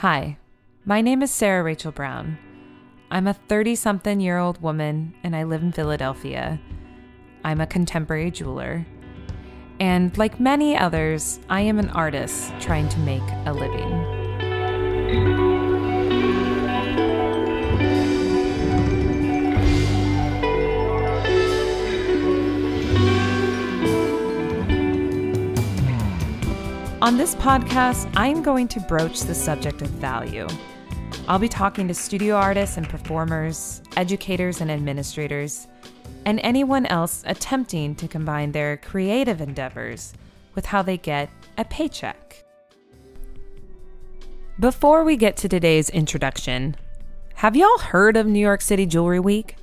Hi, my name is Sarah Rachel Brown. I'm a 30 something year old woman and I live in Philadelphia. I'm a contemporary jeweler. And like many others, I am an artist trying to make a living. On this podcast, I am going to broach the subject of value. I'll be talking to studio artists and performers, educators and administrators, and anyone else attempting to combine their creative endeavors with how they get a paycheck. Before we get to today's introduction, have y'all heard of New York City Jewelry Week?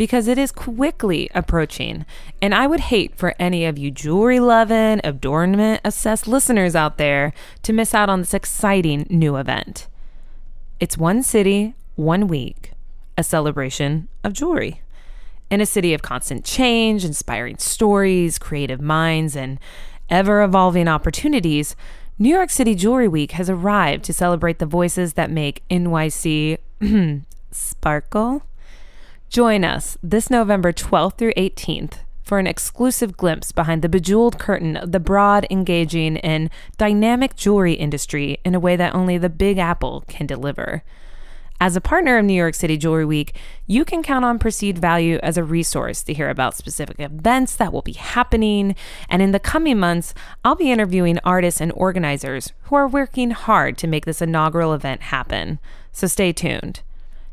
Because it is quickly approaching, and I would hate for any of you jewelry loving, adornment obsessed listeners out there to miss out on this exciting new event. It's one city, one week, a celebration of jewelry. In a city of constant change, inspiring stories, creative minds, and ever evolving opportunities, New York City Jewelry Week has arrived to celebrate the voices that make NYC sparkle. Join us this November 12th through 18th for an exclusive glimpse behind the bejeweled curtain of the broad, engaging, and dynamic jewelry industry in a way that only the Big Apple can deliver. As a partner of New York City Jewelry Week, you can count on Perceived Value as a resource to hear about specific events that will be happening. And in the coming months, I'll be interviewing artists and organizers who are working hard to make this inaugural event happen. So stay tuned.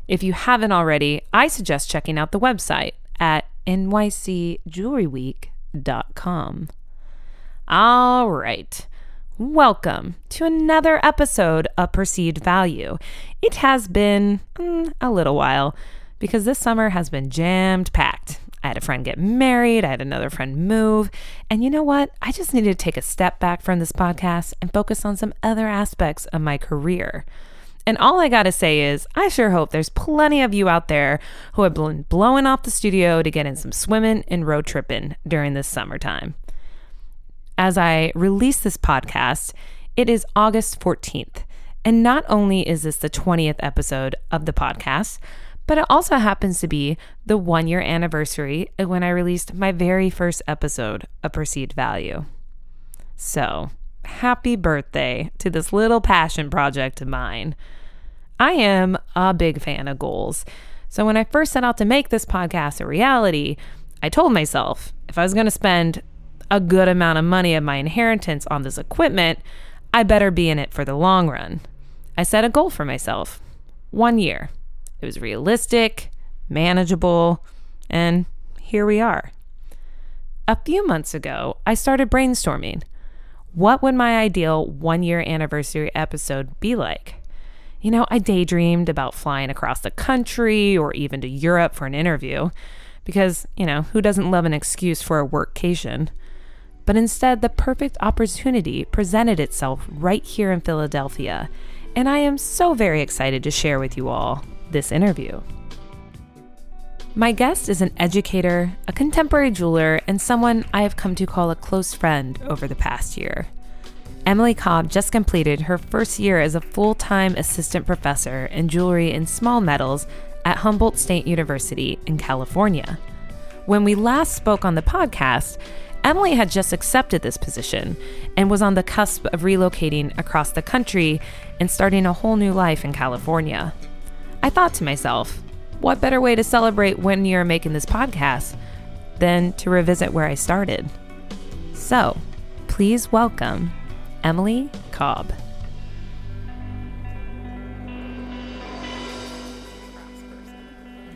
If you haven't already, I suggest checking out the website at nycjewelryweek.com. All right. Welcome to another episode of Perceived Value. It has been mm, a little while because this summer has been jammed packed. I had a friend get married, I had another friend move, and you know what? I just needed to take a step back from this podcast and focus on some other aspects of my career. And all I gotta say is, I sure hope there's plenty of you out there who have been blowing off the studio to get in some swimming and road tripping during this summertime. As I release this podcast, it is August 14th. And not only is this the 20th episode of the podcast, but it also happens to be the one year anniversary of when I released my very first episode of Perceived Value. So, happy birthday to this little passion project of mine. I am a big fan of goals. So when I first set out to make this podcast a reality, I told myself if I was going to spend a good amount of money of my inheritance on this equipment, I better be in it for the long run. I set a goal for myself one year. It was realistic, manageable, and here we are. A few months ago, I started brainstorming. What would my ideal one year anniversary episode be like? You know, I daydreamed about flying across the country or even to Europe for an interview because, you know, who doesn't love an excuse for a workcation? But instead, the perfect opportunity presented itself right here in Philadelphia, and I am so very excited to share with you all this interview. My guest is an educator, a contemporary jeweler, and someone I have come to call a close friend over the past year. Emily Cobb just completed her first year as a full time assistant professor in jewelry and small metals at Humboldt State University in California. When we last spoke on the podcast, Emily had just accepted this position and was on the cusp of relocating across the country and starting a whole new life in California. I thought to myself, what better way to celebrate when you're making this podcast than to revisit where I started? So, please welcome Emily Cobb.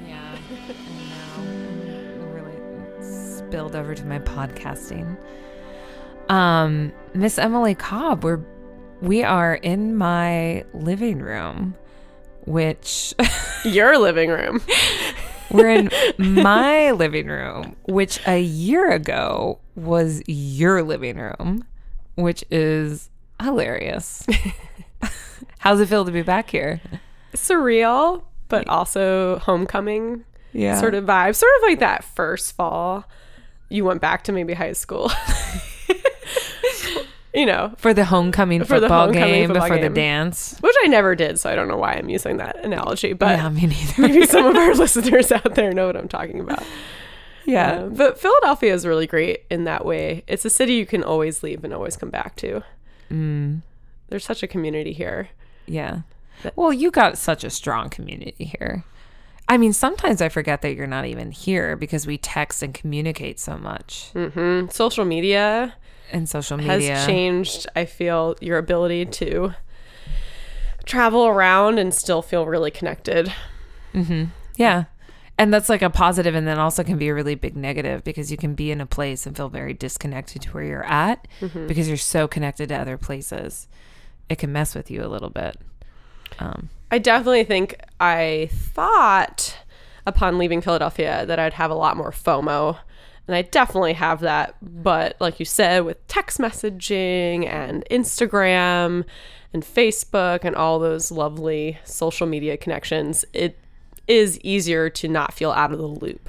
Yeah, I know. Really spilled over to my podcasting. Um, Miss Emily Cobb, we're we are in my living room, which your living room. we're in my living room, which a year ago was your living room which is hilarious. How's it feel to be back here? Surreal, but also homecoming Yeah. sort of vibe. Sort of like that first fall you went back to maybe high school. you know, For the homecoming For the football homecoming game football before game. the dance. which I never did, so I don't know why I'm using that analogy, but yeah, me neither. maybe some of our listeners out there know what I'm talking about. Yeah. Uh, but Philadelphia is really great in that way. It's a city you can always leave and always come back to. Mm, There's such a community here. yeah. That- Well, you got such a strong community here. I mean, sometimes I forget that you're not even here because we text and communicate so much hmm Social media and social media has changed, I feel, your ability to travel around and still feel really connected. Mm-hmm. Yeah. And that's like a positive and then also can be a really big negative because you can be in a place and feel very disconnected to where you're at because you're so connected to other places. It can mess with you a little bit. Um, I definitely think I thought upon leaving Philadelphia that I'd have a lot more FOMO. And I definitely have that. But like you said, with text messaging and Instagram and Facebook and all those lovely social media connections, it is easier to not feel out of the loop,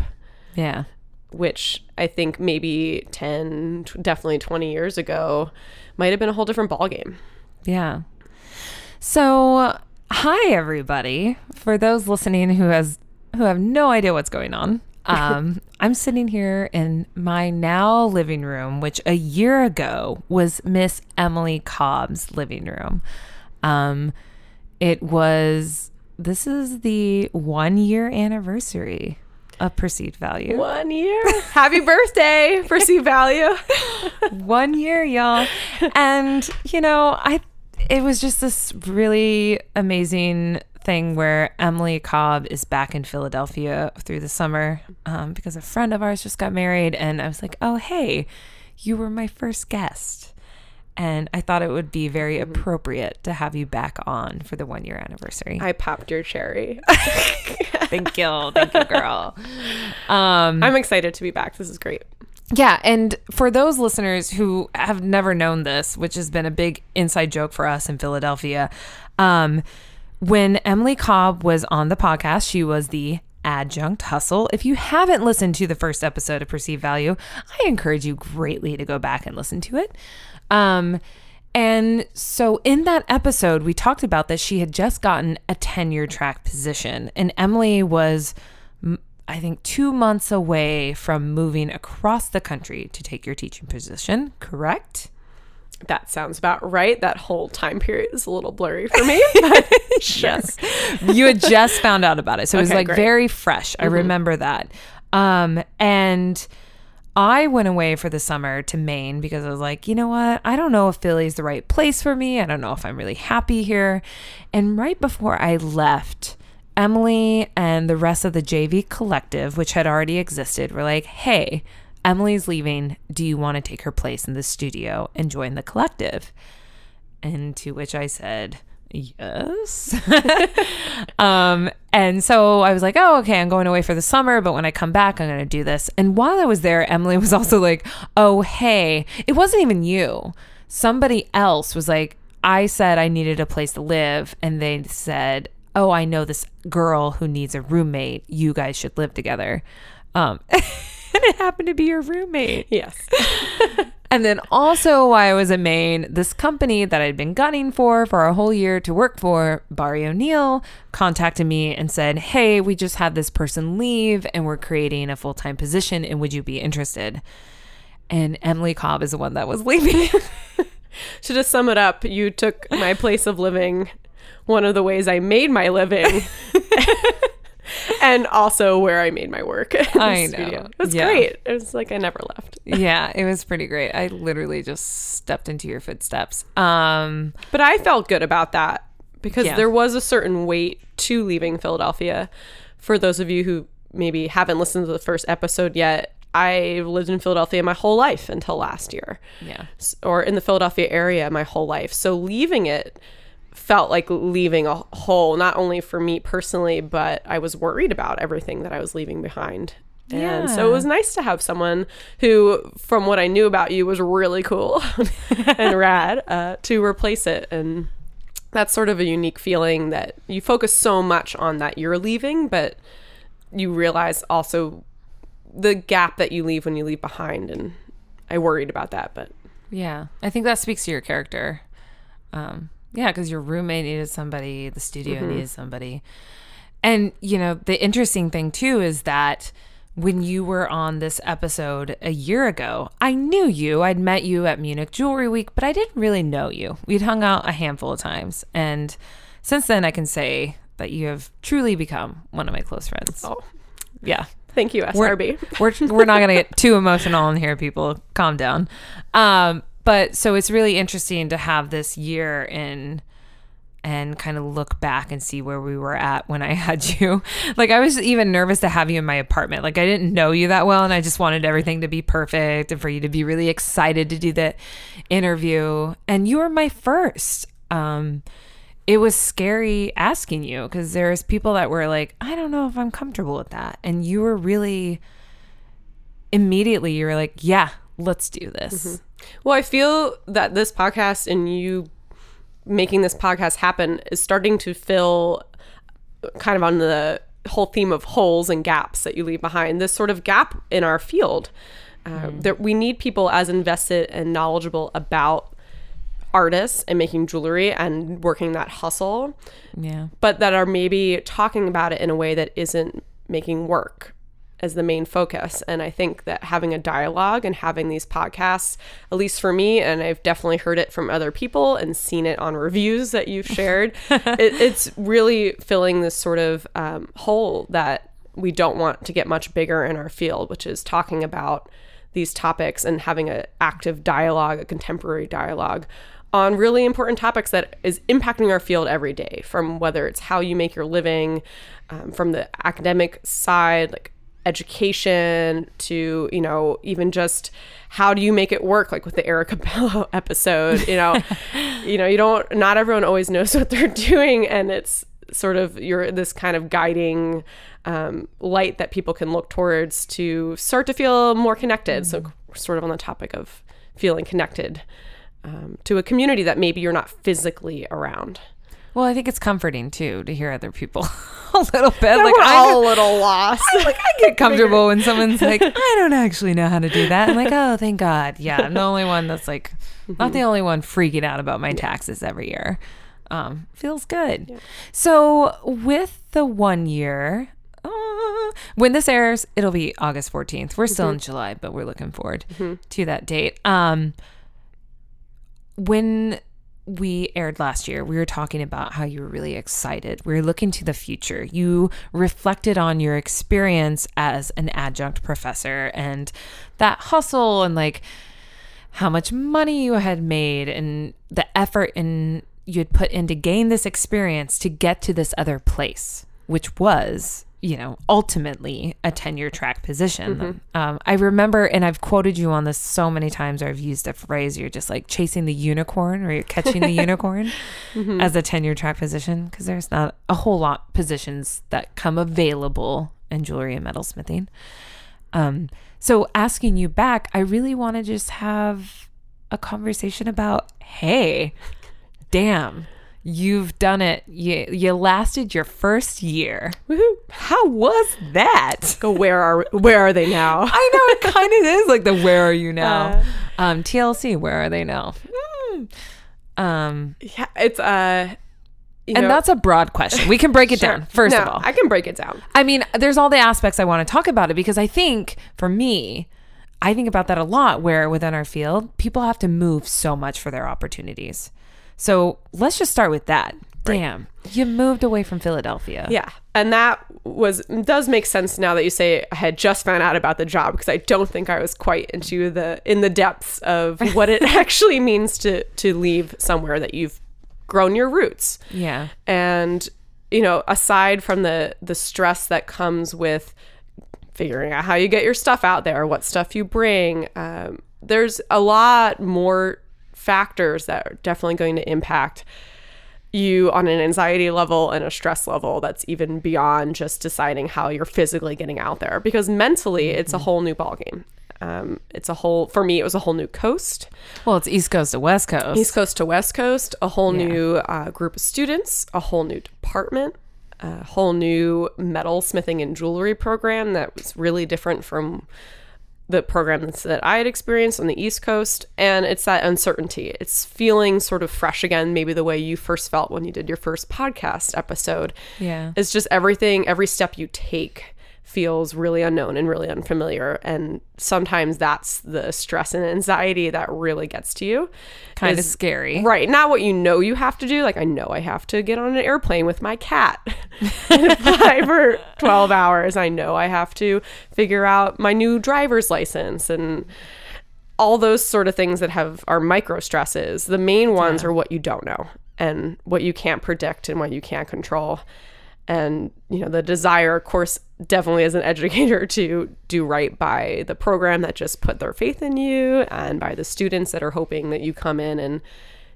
yeah. which I think maybe 10, t- definitely 20 years ago might have been a whole different ballgame. Yeah. So, hi everybody. For those listening who has who have no idea what's going on, um, I'm sitting here in my now living room, which a year ago was Miss Emily Cobb's living room. Um, it was. This is the one year anniversary of Perceived Value. One year. Happy birthday, Perceived Value. one year, y'all. And you know, I it was just this really amazing thing where Emily Cobb is back in Philadelphia through the summer um, because a friend of ours just got married, and I was like, oh hey, you were my first guest. And I thought it would be very appropriate to have you back on for the one year anniversary. I popped your cherry. thank you, thank you, girl. Um, I'm excited to be back. This is great. Yeah, and for those listeners who have never known this, which has been a big inside joke for us in Philadelphia, um, when Emily Cobb was on the podcast, she was the adjunct hustle. If you haven't listened to the first episode of Perceived Value, I encourage you greatly to go back and listen to it. Um, and so in that episode, we talked about that she had just gotten a tenure track position, and Emily was I think two months away from moving across the country to take your teaching position, correct? That sounds about right. That whole time period is a little blurry for me. But sure. Yes. you had just found out about it. So it was Okay, like great. Mm-hmm. very fresh. I remember that. Um, and I went away for the summer to Maine because I was like, you know what? I don't know if Philly's the right place for me. I don't know if I'm really happy here. And right before I left, Emily and the rest of the JV collective, which had already existed, were like, hey, Emily's leaving. Do you want to take her place in the studio and join the collective? And to which I said, yes. um, and so I was like, oh, okay, I'm going away for the summer, but when I come back, I'm going to do this. And while I was there, Emily was also like, oh, hey, it wasn't even you. Somebody else was like, I said I needed a place to live. And they said, oh, I know this girl who needs a roommate. You guys should live together. Um, and it happened to be your roommate. Yes. And then also while I was in Maine, this company that I'd been gunning for for a whole year to work for, Bario Neal, contacted me and said, Hey, we just had this person leave and we're creating a full time position. And would you be interested? And Emily Cobb is the one that was leaving. To just sum it up, you took my place of living, one of the ways I made my living, and also where I made my work. I studio. know. It was Yeah. great. It was like I never left. yeah, it was pretty great. I literally just stepped into your footsteps. Um, But I felt good about that because Yeah. there was a certain weight to leaving Philadelphia. For those of you who maybe haven't listened to the first episode yet, I lived in Philadelphia my whole life until last year. yeah. or in the Philadelphia area my whole life. So leaving it felt like leaving a hole, not only for me personally, but I was worried about everything that I was leaving behind. And so it was nice to have someone who, from what I knew about you, was really cool and rad uh, to replace it. And that's sort of a unique feeling that you focus so much on that you're leaving, but you realize also the gap that you leave when you leave behind. And I worried about that, but Yeah, I think that speaks to your character. Um, yeah, because your roommate needed somebody, the studio Mm-hmm. needed somebody. And, you know, the interesting thing too is that when you were on this episode a year ago, I knew you. I'd met you at Munich Jewelry Week, but I didn't really know you. We'd hung out a handful of times. And since then, I can say that you have truly become one of my close friends. Oh, Yeah. thank you, We're, SRB. we're, we're not going to get too emotional in here, people. Calm down. Um, but so it's really interesting to have this year in and kind of look back and see where we were at when I had you. Like I was even nervous to have you in my apartment. Like I didn't know you that well and I just wanted everything to be perfect and for you to be really excited to do the interview. And you were my first. Um it was scary asking you because there's people that were like, I don't know if I'm comfortable with that. And you were really immediately you were like, Yeah, let's do this. Well, I feel that this podcast and you making this podcast happen is starting to fill kind of on the whole theme of holes and gaps that you leave behind. This sort of gap in our field. Uh, that we need people as invested and knowledgeable about artists and making jewelry and working that hustle, Yeah. but that are maybe talking about it in a way that isn't making work as the main focus. And I think that having a dialogue and having these podcasts, at least for me, and I've definitely heard it from other people and seen it on reviews that you've shared, it, it's really filling this sort of um, hole that we don't want to get much bigger in our field, which is talking about these topics and having an active dialogue, a contemporary dialogue on really important topics that is impacting our field every day from whether it's how you make your living um, from the academic side like education to you know even just how do you make it work like with the erica bello episode you know? You know you don't not everyone always knows what they're doing and it's sort of you're this kind of guiding um, light that people can look towards to start to feel more connected. So we're sort of on the topic of feeling connected um, to a community that maybe you're not physically around. Well, I think it's comforting too to hear other people a little bit. like we're I all a little lost. like I get comfortable when someone's like, I don't actually know how to do that. I'm like, oh, thank God. Yeah, I'm the only one that's like, not the only one freaking out about my taxes every year. Um, feels good. So with the one year, uh, when this airs, it'll be August 14th. We're still in July, but we're looking forward to that date. Um, when we aired last year, we were talking about how you were really excited. We were looking to the future. You reflected on your experience as an adjunct professor and that hustle and like how much money you had made and the effort and you had put in to gain this experience to get to this other place, which was, you know, ultimately a tenure track position. Um, I remember, and I've quoted you on this so many times, or I've used a phrase, you're just like chasing the unicorn or you're catching the unicorn as a tenure track position because there's not a whole lot positions that come available in jewelry and metalsmithing. Um, so asking you back, I really want to just have a conversation about, hey, damn, you've done it. You you lasted your first year. Woohoo. How was that? Go where are where are they now? I know it kind of is like the where are you now? Uh, um, TLC, where are they now? Hmm. Um, yeah, it's uh you and know- that's a broad question. We can break it Sure. down. First No, of all, I can break it down. I mean, there's all the aspects I want to talk about it because I think for me, I think about that a lot where within our field, people have to move so much for their opportunities. So let's just start with that. Damn, you moved away from Philadelphia. Yeah. And that was does make sense now that you say I had just found out about the job because I don't think I was quite into the in the depths of what it actually means to to leave somewhere that you've grown your roots. Yeah. and you know aside from the the stress that comes with figuring out how you get your stuff out there what stuff you bring um, there's a lot more factors that are definitely going to impact you on an anxiety level and a stress level that's even beyond just deciding how you're physically getting out there because mentally it's a whole new ballgame um, it's a whole for me it was a whole new coast Well, it's East Coast to West Coast. East Coast to West Coast, a whole Yeah. new uh, group of students, a whole new department, a whole new metal smithing and jewelry program that was really different from the programs that I had experienced on the East Coast. And it's that uncertainty. It's feeling sort of fresh again, maybe the way you first felt when you did your first podcast episode. Yeah. It's just everything, every step you take feels really unknown and really unfamiliar. And sometimes that's the stress and anxiety that really gets to you. Kind of scary. Right. Not what you know you have to do. Like, I know I have to get on an airplane with my cat and fly for 12 hours. I know I have to figure out my new driver's license and all those sort of things that have are micro stresses. The main ones are what you don't know and what you can't predict and what you can't control. And, you know, the desire, of course, definitely as an educator to do right by the program that just put their faith in you and by the students that are hoping that you come in and,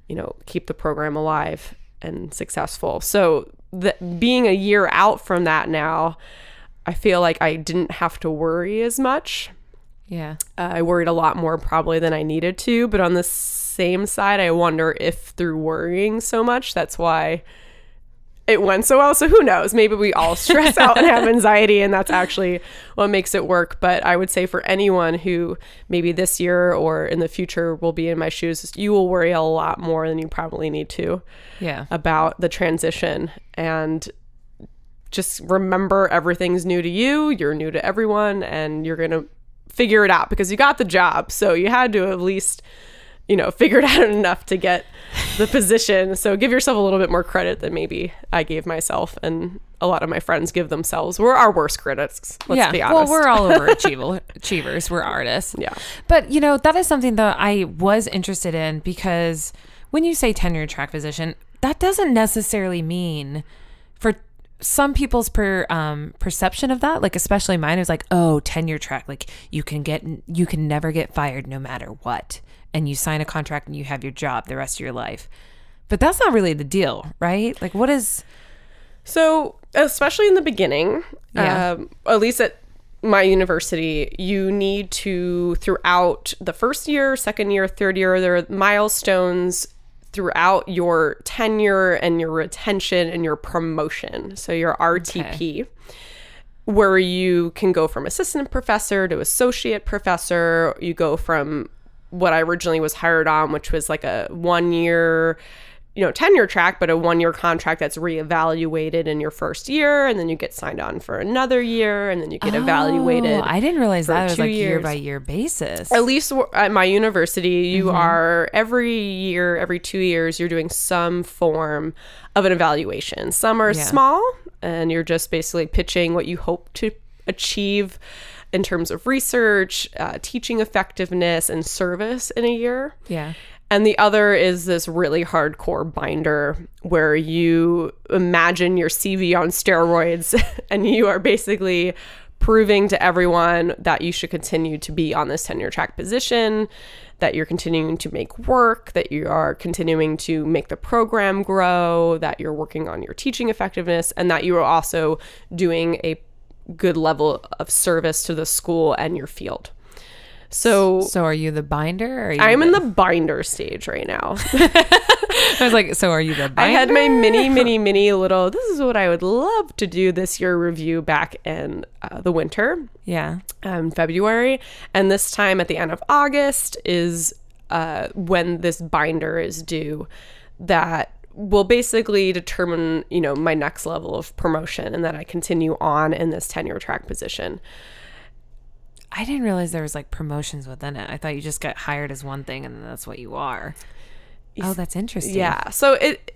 you know, keep the program alive and successful. So, the, being a year out from that now, I feel like I didn't have to worry as much Yeah. uh, I worried a lot more probably than I needed to. But on the same side, I wonder if through worrying so much, that's why it went so well. So who knows? Maybe we all stress out and have anxiety, and that's actually what makes it work. But I would say for anyone who maybe this year or in the future will be in my shoes, you will worry a lot more than you probably need to Yeah. about the transition and just remember everything's new to you, you're new to everyone, and you're going to figure it out because you got the job. So you had to at least, you know, figure it out enough to get the position. So give yourself a little bit more credit than maybe I gave myself and a lot of my friends give themselves. We're our worst critics. Let's yeah. be honest. Well, we're all overachievers. achievers. We're artists. Yeah. But you know that is something that I was interested in because when you say tenure track position, that doesn't necessarily mean for some people's per um, perception of that, like especially mine, is like, oh, tenure track, like you can get, you can never get fired no matter what, and you sign a contract and you have your job the rest of your life. But that's not really the deal, right? Like, what is? So, especially in the beginning, Yeah. um, at least at my university, you need to, throughout the first year, second year, third year, there are milestones throughout your tenure and your retention and your promotion. So, your RTP. Where you can go from assistant professor to associate professor. You go from what I originally was hired on, which was like a one year, you know, tenure track, but a one year contract that's reevaluated in your first year. And then you get signed on for another year and then you get evaluated. Oh, I didn't realize that was like year by year basis. At least at my university, you Mm-hmm. are every year, every two years, you're doing some form of an evaluation. Some are Yeah. small, and you're just basically pitching what you hope to achieve in terms of research, uh, teaching effectiveness, and service in a year. yeah. And the other is this really hardcore binder where you imagine your CV on steroids and you are basically proving to everyone that you should continue to be on this tenure track position, that you're continuing to make work, that you are continuing to make the program grow, that you're working on your teaching effectiveness, and that you are also doing a good level of service to the school and your field. So, So are you the binder? Or are you I'm in the binder stage right now. I was like, so are you the binder? I had my mini, mini, mini little. This is what I would love to do this year review back in uh, the winter, yeah. um, February, and this time at the end of August is uh, when this binder is due. That will basically determine, you know, my next level of promotion, and that I continue on in this tenure track position. I didn't realize there was like promotions within it. I thought you just got hired as one thing and that's what you are. Oh, that's interesting. Yeah. So it,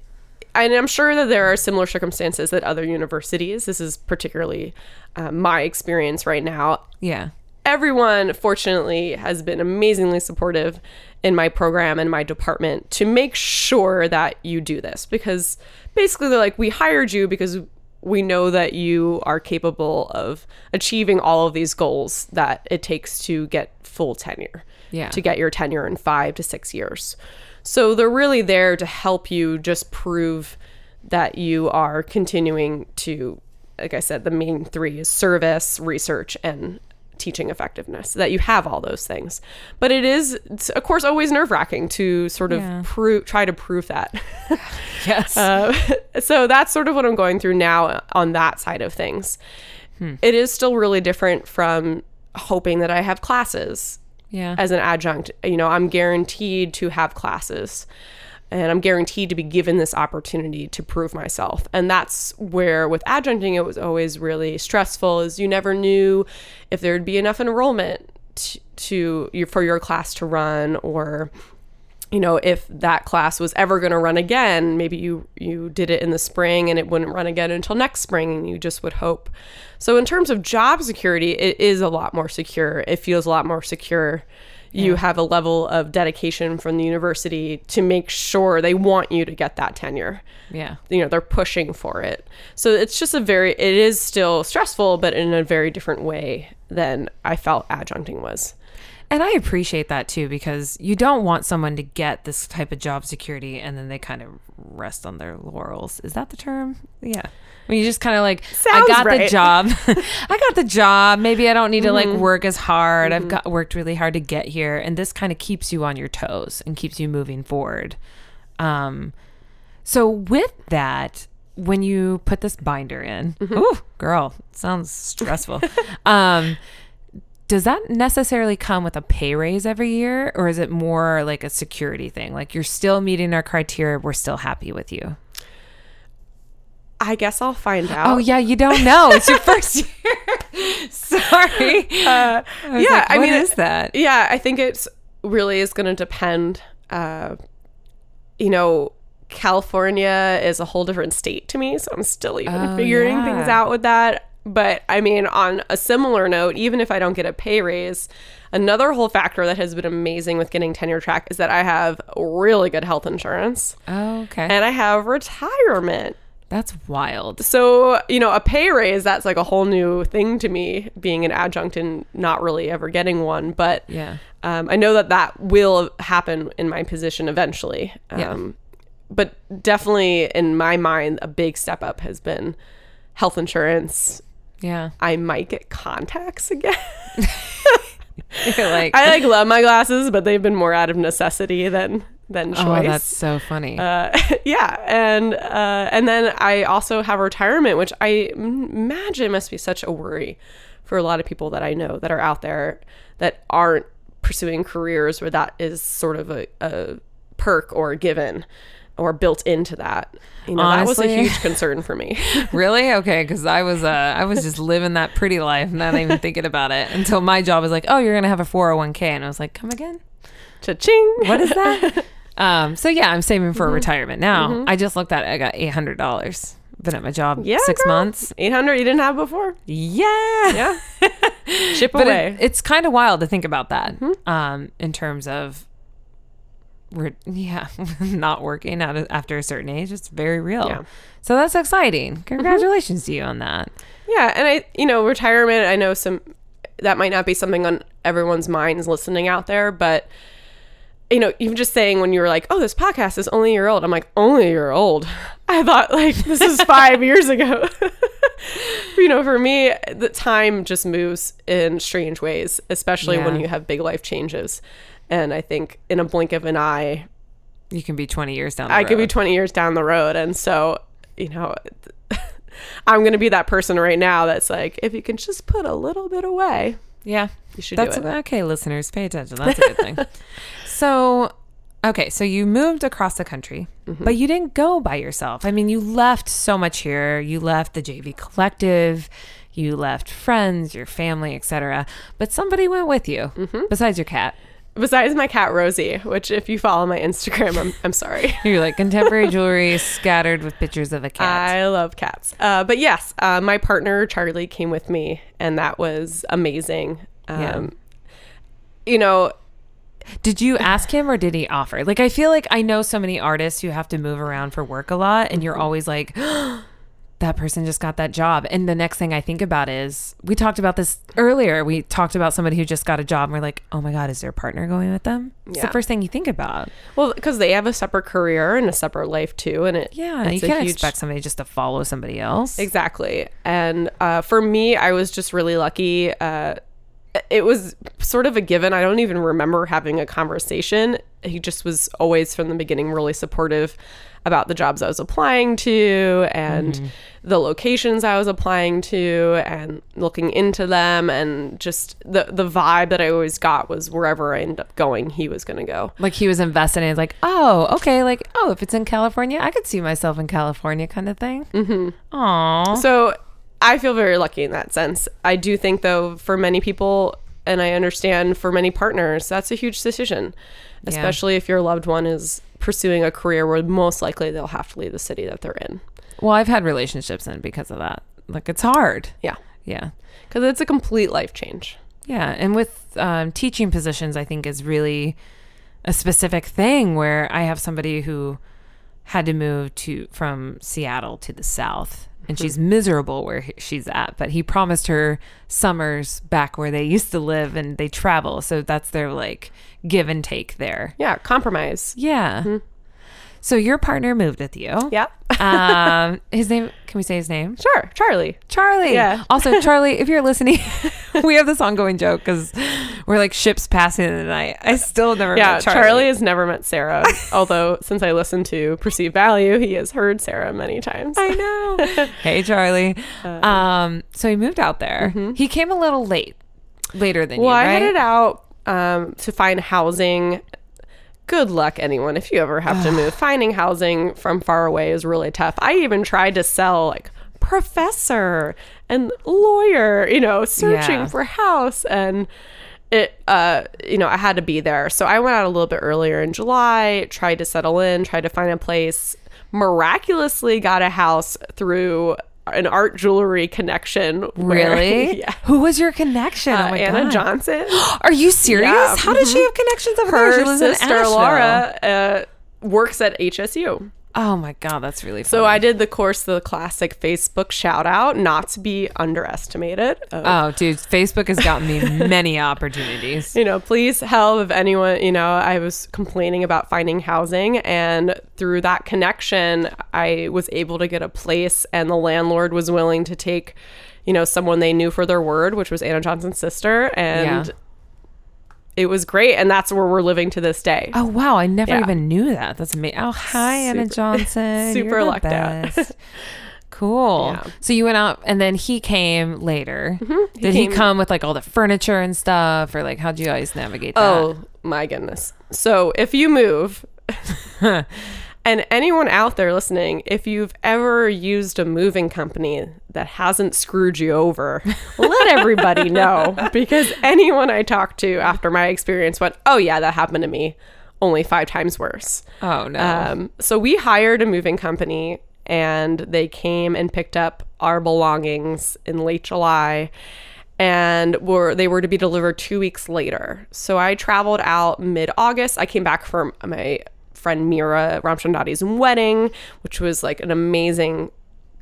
and I'm sure that there are similar circumstances at other universities. This is particularly uh, my experience right now. Yeah. Everyone, fortunately, has been amazingly supportive in my program and my department to make sure that you do this because basically they're like, we hired you because we know that you are capable of achieving all of these goals that it takes to get full tenure Yeah. to get your tenure in five to six years. So they're really there to help you just prove that you are continuing to, like I said, the main three is service, research, and teaching effectiveness, that you have all those things. But it is, of course, always nerve wracking to sort of Yeah. prove, try to prove that. Yes. Uh, so that's sort of what I'm going through now on that side of things. It is still really different from hoping that I have classes Yeah. as an adjunct. You know, I'm guaranteed to have classes and I'm guaranteed to be given this opportunity to prove myself. And that's where with adjuncting it was always really stressful is you never knew if there'd be enough enrollment to, to for your class to run or you know if that class was ever going to run again maybe you you did it in the spring and it wouldn't run again until next spring and you just would hope so in terms of job security it is a lot more secure it feels a lot more secure you have a level of dedication from the university to make sure they want you to get that tenure. Yeah. you know they're pushing for it. So it's just a very it is still stressful but in a very different way than i felt adjuncting was And I appreciate that too because you don't want someone to get this type of job security and then they kind of rest on their laurels. Is that the term? Yeah. When you just kind of like, I Sounds got the job. I got the job. Maybe I don't need to like Mm-hmm. work as hard. I've got worked really hard to get here. And this kind of keeps you on your toes and keeps you moving forward. Um, so with that, when you put this binder in, Mm-hmm. ooh, girl, sounds stressful. um, does that necessarily come with a pay raise every year or is it more like a security thing? Like you're still meeting our criteria we're still happy with you. I guess i'll find out. oh yeah you don't know. It's your first year. Sorry. Uh, was yeah like, i mean is that? yeah i think it's really is going to depend uh, you know california is a whole different state to me so i'm still even Oh, figuring yeah. things out with that but i mean on a similar note even if i don't get a pay raise another whole factor that has been amazing with getting tenure track is that i have really good health insurance. Oh, okay. And i have retirement. That's wild. So you know a pay raise that's like a whole new thing to me being an adjunct and not really ever getting one. But yeah. um, i know that that will happen in my position eventually. Yeah. um, but definitely in my mind a big step up has been health insurance yeah. I might get contacts again. You're like i like love my glasses but they've been more out of necessity than than choice. oh that's so funny. Uh, yeah, and uh, and then I also have retirement, which I imagine must be such a worry for a lot of people that I know that are out there that aren't pursuing careers where that is sort of a, a perk or a given or built into that. You know, that was a huge concern for me. Really? Okay, because I was uh, I was just living that pretty life, not even thinking about it until my job was like, oh, you're gonna have a 401k, and I was like, come again? Cha-ching! What is that? um, so yeah, I'm saving Mm-hmm. for retirement now. I just looked at it. I got eight hundred dollars. Been at my job Yeah, six girl. months. 800 you didn't have before? Yeah, Yeah. Chip but away. it, it's kind of wild to think about that. Mm-hmm. Um, in terms of, re- yeah, not working at a, after a certain age, it's very real. Yeah. Mm-hmm. So that's exciting. Congratulations to you on that. Yeah, and I, you know, retirement. I know some that might not be something on everyone's minds listening out there, but you know, even just saying when you were like, "Oh, this podcast is only a year old," I'm like, "Only a year old." I thought like this is five years ago. you know, for me, the time just moves in strange ways, especially when you have big life changes. And I think in a blink of an eye, You can be 20 years down the road. I could be 20 years down the road. And so, you know, I'm going to be that person right now that's like, if you can just put a little bit away, Yeah. you should That's do it. okay, listeners. Pay attention. That's a good thing. so, okay, so you moved across the country, Mm-hmm. but you didn't go by yourself. I mean, you left so much here. You left the JV collective, you left friends, your family, etc. But somebody went with you Mm-hmm. besides your cat. Besides my cat, Rosie, which if you follow my Instagram, I'm, I'm sorry. You're like contemporary jewelry scattered with pictures of a cat. I love cats. Uh, but yes, uh, my partner, Charlie, came with me, and that was amazing. Yeah. Um, You know, Did you ask him or did he offer? Like, I feel like I know so many artists who have to move around for work a lot, and you're always like, that person just got that job. And the next thing I think about is we talked about this earlier. We talked about somebody who just got a job, and we're like, oh my God, is their partner going with them? It's the first thing you think about. well, because they have a separate career and a separate life too, and it Yeah, it's you can't huge- expect somebody just to follow somebody else. Exactly. And uh, for me, I was just really lucky. Uh, it was sort of a given. I don't even remember having a conversation. He just was always from the beginning really supportive about the jobs I was applying to and the locations I was applying to and looking into them and just the the vibe that I always got was wherever I ended up going, he was gonna go. Like he was invested in it, like, oh, okay, like, oh, if it's in California, I could see myself in California kind of thing. Mm-hmm. Aw. So I feel very lucky in that sense. I do think though, for many people, and I understand for many partners, that's a huge decision, especially if your loved one is pursuing a career where most likely they'll have to leave the city that they're in. Well, I've had relationships in because of that. Like it's hard. Yeah, Yeah. because it's a complete life change. Yeah. And with um, teaching positions, I think is really a specific thing where I have somebody who had to move to from Seattle to the South and she's miserable where he- she's at, but he promised her summers back where they used to live and they travel. So that's their like give and take there. Yeah, compromise. Yeah. Mm-hmm. So your partner moved with you. Yeah, Um, his name, can we say his name? sure, Charlie. Charlie. Yeah. Also, Charlie, if you're listening, we have this ongoing joke because we're like ships passing in the night. I still never Yeah, met Charlie. Charlie. has never met Sarah. although since I listened to Perceived Value, he has heard Sarah many times. I know. hey, Charlie. Uh, Um, so he moved out there. He came a little late, later than mm-hmm. Well, you, I right? headed out um, to find housing. Good luck, anyone, if you ever have to move. Finding housing from far away is really tough. I even tried to sell like professor and lawyer, you know, searching Yeah. for house and it uh you know i had to be there so i went out a little bit earlier in july tried to settle in tried to find a place miraculously got a house through an art jewelry connection where- Really? yeah Who was your connection? uh, oh my Anna God. Johnson. Are you serious? Yeah, How did she have connections over there? Her sister Laura uh, works at HSU. Oh my God, that's really funny. So I did the course, the classic Facebook shout out, not to be underestimated. Uh, Oh, dude, Facebook has gotten me many opportunities. you know, please help if anyone, you know, I was complaining about finding housing and through that connection, I was able to get a place and the landlord was willing to take, you know, someone they knew for their word, which was Anna Johnson's sister. And Yeah. It was great. And that's where we're living to this day. Oh wow, I never Yeah. even knew that. That's amazing. Oh hi, Anna Super- Johnson. super You're lucked out. Cool. Yeah. So you went out, and then he came later. Mm-hmm. Did he came- come with like all the furniture and stuff, or like how'd you guys navigate oh, that? Oh my goodness. So if you move, and anyone out there listening, if you've ever used a moving company that hasn't screwed you over, let everybody know because anyone I talked to after my experience went, oh yeah, that happened to me, only five times worse. oh no. Um, so we hired a moving company and they came and picked up our belongings in late July and were they were to be delivered two weeks later. So I traveled out mid August. I came back from my friend Mira Ramchandani's wedding, which was like an amazing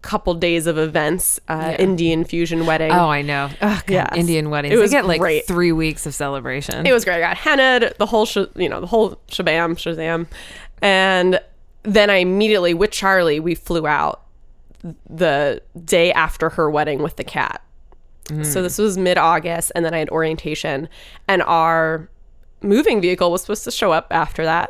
couple days of events, uh, Indian fusion wedding. oh, I know. God, Yes. Indian weddings. It was get like great. three weeks of celebration. It was great. I got hennaed, the whole, sh- you know, the whole shabam, shazam. And then I immediately, with Charlie, we flew out the day after her wedding with the cat. So this was mid August, and then I had orientation, and our moving vehicle was supposed to show up after that.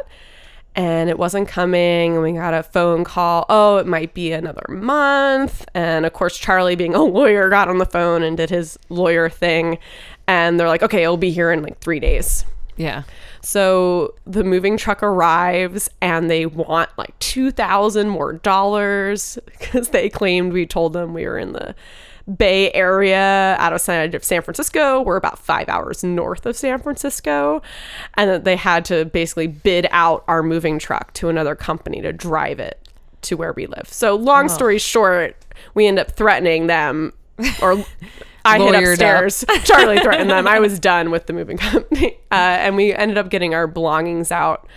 And it wasn't coming, and we got a phone call. Oh, it might be another month. And of course, Charlie, being a lawyer, got on the phone and did his lawyer thing. And they're like, okay, it'll be here in like three days. yeah. So the moving truck arrives and they want like 2000 more dollars because they claimed we told them we were in the Bay Area out of San San Francisco. We're about five hours north of San Francisco. And that they had to basically bid out our moving truck to another company to drive it to where we live. So long story short, we end up threatening them or I hit Lawyered up. upstairs. Charlie threatened them. I was done with the moving company. Uh, and we ended up getting our belongings out.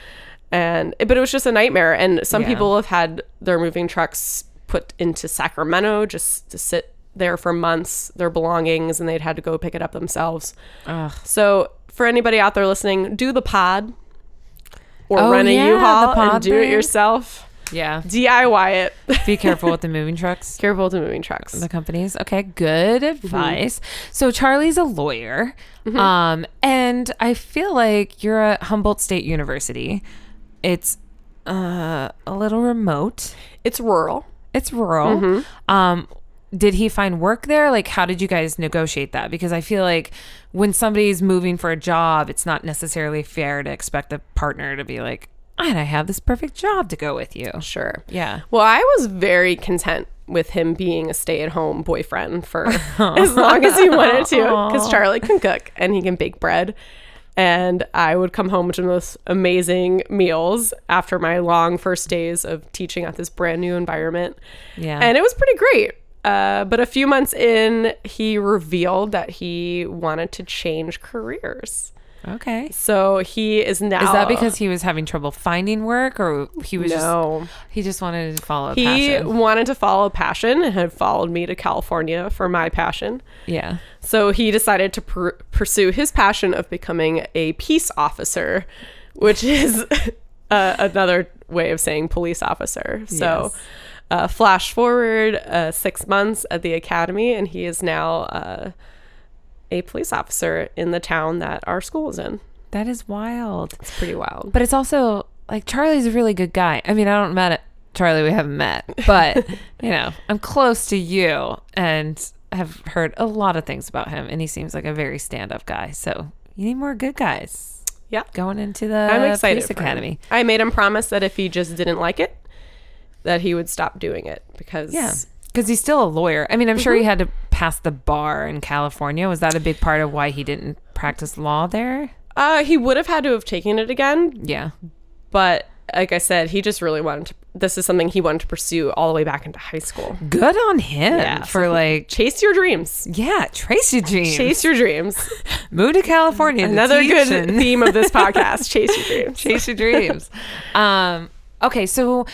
And but it was just a nightmare. And some Yeah. people have had their moving trucks put into Sacramento just to sit there for months, their belongings, and they'd had to go pick it up themselves. Ugh. So for anybody out there listening, do the pod or Oh, rent a yeah, U-Haul pod and do it yourself. Yeah. DIY it. Be careful with the moving trucks. Careful with the moving trucks. the companies. Okay, good Mm-hmm. advice. So Charlie's a lawyer, um, and I feel like you're at Humboldt State University. It's uh, a little remote. It's rural. It's rural. Mm-hmm. Um, did he find work there? Like, how did you guys negotiate that? Because I feel like when somebody's moving for a job, it's not necessarily fair to expect the partner to be like, and I have this perfect job to go with you. Sure. Yeah. Well, I was very content with him being a stay-at-home boyfriend for as long as he wanted to, because Charlie can cook and he can bake bread. And I would come home to the most amazing meals after my long first days of teaching at this brand new environment. Yeah. And it was pretty great. Uh, but a few months in, he revealed that he wanted to change careers. okay. So he is now. Is that because he was having trouble finding work or he was No. just he just wanted to follow he passion? wanted to follow passion and had followed me to California for my passion. Yeah. So he decided to pur- pursue his passion of becoming a peace officer, which is uh, another way of saying police officer. So, Yes. Uh, flash forward uh, six months at the academy, and he is now uh, a police officer in the town that our school is in. That is wild. It's pretty wild. But it's also like Charlie's a really good guy. I mean, I don't met Charlie, we haven't met, but you know, I'm close to you and have heard a lot of things about him, and he seems like a very stand-up guy. So you need more good guys Yeah. going into the I'm excited police him. academy. I made him promise that if he just didn't like it, that he would stop doing it because Yeah. Because he's still a lawyer. I mean, I'm sure Mm-hmm. he had to pass the bar in California. Was that a big part of why he didn't practice law there? uh, he would have had to have taken it again. Yeah. But like I said, he just really wanted to. This is something he wanted to pursue all the way back into high school. Good on him Yeah. for like, Chase your dreams. yeah, Tracy Jeans. Chase your dreams. Move to California. Another good theme of this podcast. Chase your dreams. chase your dreams. um, okay, so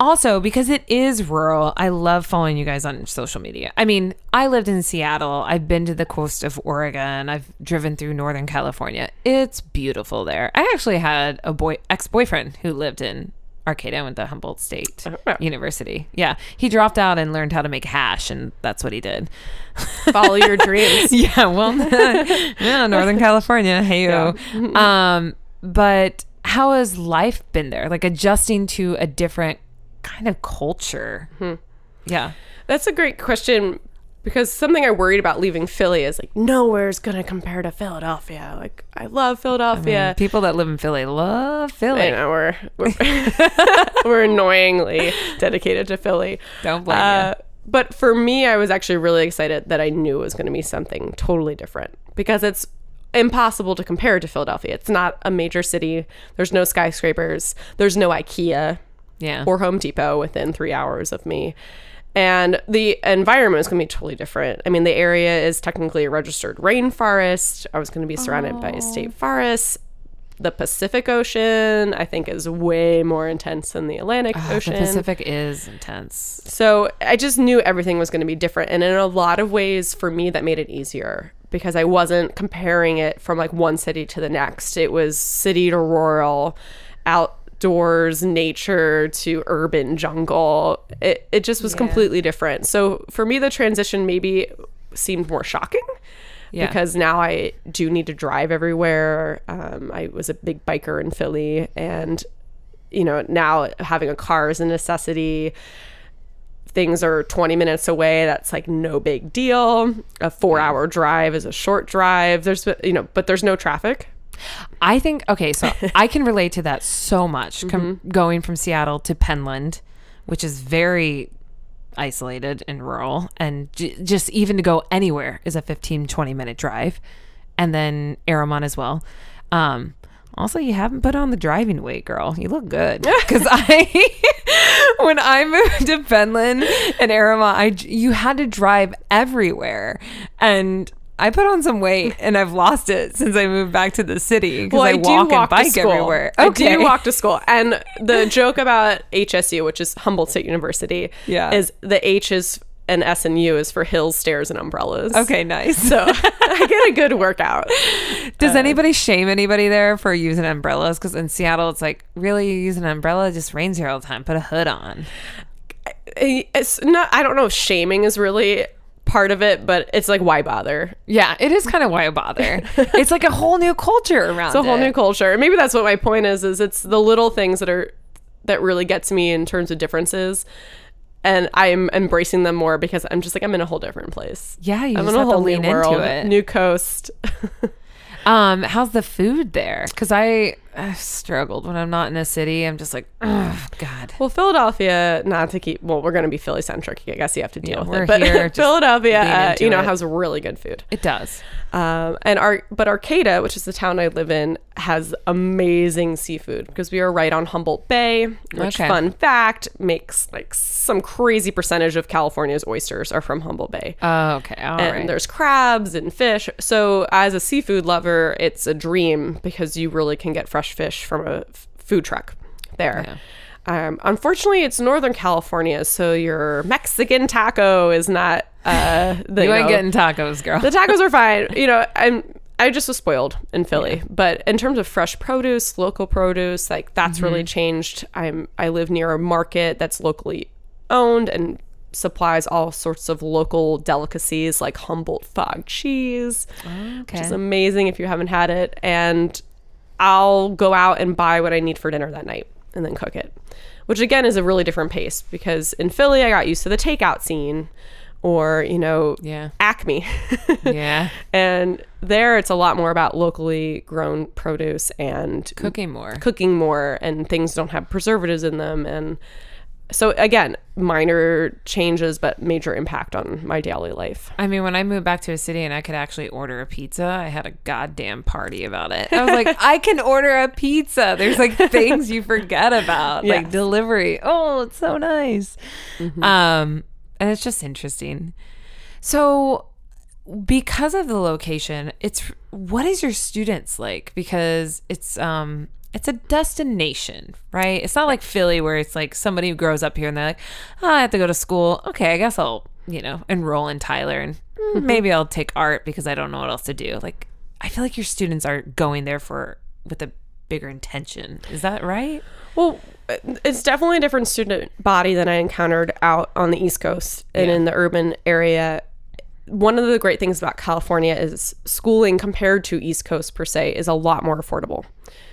also because it is rural, I love following you guys on social media. I mean, I lived in Seattle. I've been to the coast of Oregon. I've driven through Northern California. It's beautiful there. I actually had a boy ex boyfriend who lived in Arcata. Went to Humboldt State Oh. University. Yeah, he dropped out and learned how to make hash, and that's what he did. Follow your dreams. yeah, well, yeah, Northern California, hey yo. Um, but how has life been there? Like adjusting to a different kind of culture. Yeah, That's a great question because something I worried about leaving Philly is like nowhere's gonna compare to Philadelphia. Like I love Philadelphia. people that live in Philly love I Philly. know we're we're, we're annoyingly dedicated to Philly. Don't blame Uh, but for me, I was actually really excited that I knew it was going to be something totally different because it's impossible to compare to Philadelphia. It's not a major city. There's no skyscrapers. There's no IKEA Yeah, or Home Depot within three hours of me. And the environment is going to be totally different. I mean, the area is technically a registered rainforest. I was going to be surrounded by oh. state forests. The Pacific Ocean, I think, is way more intense than the Atlantic Ocean. the Pacific is intense. So I just knew everything was going to be different. And in a lot of ways, for me, that made it easier because I wasn't comparing it from like one city to the next. It was city to rural, outdoors, nature to urban jungle. It, it just was Yeah. completely different. So for me, the transition maybe seemed more shocking. Yeah. Because now I do need to drive everywhere. Um, I was a big biker in Philly, and you know now having a car is a necessity things are 20 minutes away that's like no big deal a four hour drive is a short drive there's you know but there's no traffic I think okay, so I can relate to that so much. Com- going from Seattle to Penland, which is very isolated and rural, and j- just even to go anywhere is a 15 20 minute drive, and then Arrowmont as well. Um, also, you haven't put on the driving weight, girl. You look good. Because I, when I moved to Penland and Arrowmont, I you had to drive everywhere, and I put on some weight, and I've lost it since I moved back to the city because I, walk and bike everywhere. I do walk to school. And the joke about HSU, which is Humboldt State University, Yeah. is the H is and S and U is for hills, stairs, and umbrellas. Okay, nice. So I get a good workout. Does um, anybody shame anybody there for using umbrellas? Because in Seattle, it's like, really, you use an umbrella? It just rains here all the time. Put a hood on. It's not, I don't know if shaming is really part of it, but it's like, why bother? Yeah, it is kind of why bother. it's like a whole new culture around It's a whole it. new culture. Maybe that's what my point is, is it's the little things that are, that really gets me in terms of differences. and I'm embracing them more because I'm just like I'm in a whole different place. Yeah, you I'm just in a whole lean new world, into it. new coast. Um, how's the food there? Because I I've struggled when I'm not in a city. I'm just like, oh God. Well, Philadelphia, not to keep. Well, we're going to be Philly centric. I guess you have to deal Yeah, with it. But here, Philadelphia, uh, you know, it. has really good food. It does. Um, and our but Arcata, which is the town I live in, has amazing seafood because we are right on Humboldt Bay. Which, Okay. fun fact, makes like some crazy percentage of California's oysters are from Humboldt Bay. Oh, okay. All right. and there's crabs and fish. So as a seafood lover, it's a dream because you really can get fresh fish from a f- food truck there. Um, unfortunately, it's Northern California, so your Mexican taco is not. Uh, the, you ain't know, getting tacos, girl. the tacos are fine. You know, I'm I just was spoiled in Philly, but in terms of fresh produce, local produce, like that's Mm-hmm. really changed. I'm I live near a market that's locally owned and supplies all sorts of local delicacies like Humboldt fog cheese, which is amazing if you haven't had it. And I'll go out and buy what I need for dinner that night and then cook it, which again is a really different pace because in Philly I got used to the takeout scene or, you know, Yeah. Acme. Yeah. and there it's a lot more about locally grown produce and Cooking more. cooking more and things don't have preservatives in them and so again minor changes but major impact on my daily life I mean, when I moved back to a city and I could actually order a pizza, I had a goddamn party about it. I was like, I can order a pizza. There's like things you forget about, like delivery. Oh, it's so nice. Um, and it's just interesting. So, because of the location, it's what is your students like? Because it's um it's a destination, right? It's not like Philly where it's like somebody who grows up here and they're like, oh, I have to go to school. Okay, I guess I'll, you know, enroll in Tyler and mm, maybe I'll take art because I don't know what else to do. Like I feel like your students are going there for with a bigger intention. Is that right? well it's definitely a different student body than i encountered out on the east coast and Yeah. in the urban area one of the great things about california is schooling compared to east coast per se is a lot more affordable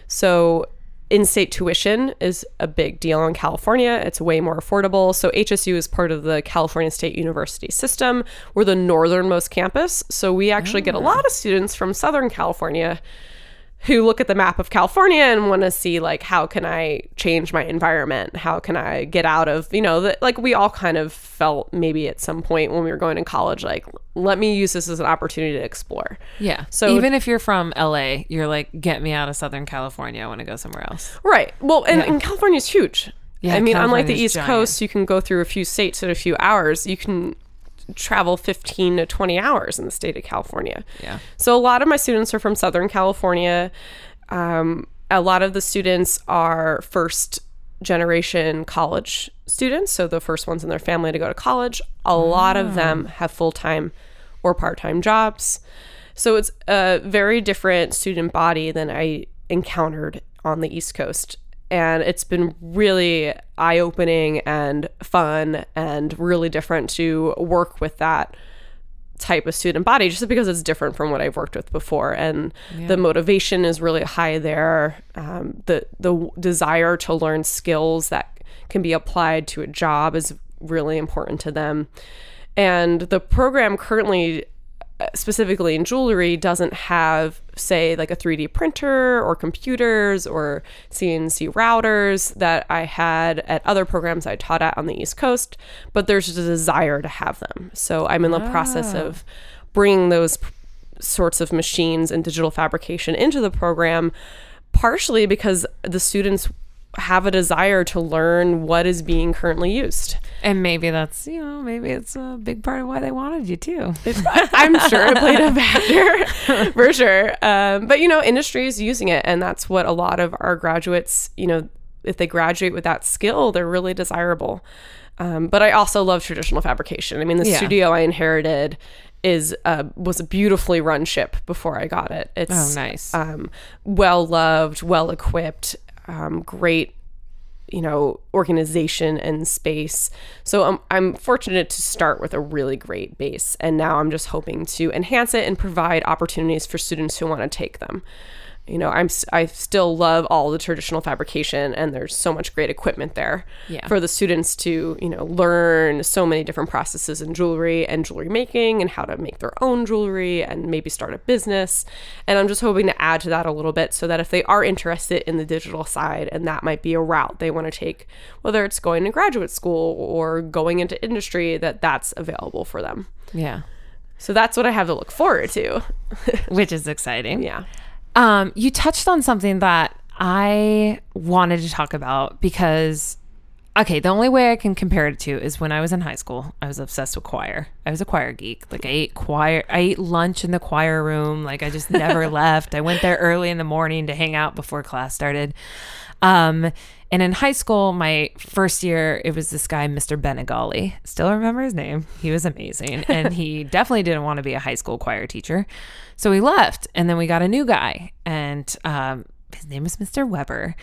so in-state tuition is a big deal in california. It's way more affordable. So hsu is part of the california state university system. We're the northernmost campus. So we actually get a ah. lot of students from southern california who look at the map of California and want to see like how can I change my environment? How can I get out of, you know, that like we all kind of felt maybe at some point when we were going to college like let me use this as an opportunity to explore. Yeah. So- So even if you're from LA, you're like, get me out of Southern California. I want to go somewhere else. Right. Well, and, Yeah. and California's huge. Yeah, I mean, unlike the East giant. Coast, you can go through a few states in a few hours. You can travel 15 to 20 hours in the state of California. Yeah. So a lot of my students are from Southern California. Um, a lot of the students are first generation college students, so the first ones in their family to go to college. A lot of them have full time or part time jobs. So it's a very different student body than I encountered on the East Coast. And it's been really eye opening and fun and really different to work with that type of student body just because it's different from what I've worked with before. And the motivation is really high there. Um, the the desire to learn skills that can be applied to a job is really important to them. And the program currently specifically in jewelry doesn't have say like a 3D printer or computers or CNC routers that I had at other programs I taught at on the East Coast but there's a desire to have them. So I'm in the process ah. of bringing those p- sorts of machines and digital fabrication into the program partially because the students have a desire to learn what is being currently used And maybe that's, you know, maybe it's a big part of why they wanted you too. I'm sure it played a factor for sure. Um, but you know, industry is using it, and that's what a lot of our graduates, you know, if they graduate with that skill, they're really desirable. Um, but I also love traditional fabrication. I mean, the Yeah. studio I inherited is uh, was a beautifully run ship before I got it. It's Oh, nice. um, well loved, well equipped, um, great, you know, organization and space. So I'm, I'm fortunate to start with a really great base. And now I'm just hoping to enhance it and provide opportunities for students who want to take them. You know, I'm I still love all the traditional fabrication, and there's so much great equipment there Yeah. for the students to you know learn so many different processes in jewelry and jewelry making, and how to make their own jewelry, and maybe start a business. And I'm just hoping to add to that a little bit, so that if they are interested in the digital side, and that might be a route they want to take, whether it's going to graduate school or going into industry, that that's available for them. Yeah. So that's what I have to look forward to. Which is exciting. Yeah. Um, you touched on something that I wanted to talk about because, okay, the only way I can compare it to is when I was in high school. I was obsessed with choir. I was a choir geek. Like I ate choir, I ate lunch in the choir room. Like I just never left. I went there early in the morning to hang out before class started. Um, and in high school, my first year, it was this guy, Mr. Benegali. Still remember his name. He was amazing. And he definitely didn't want to be a high school choir teacher. So he left. And then we got a new guy. And um, his name was Mr. Weber.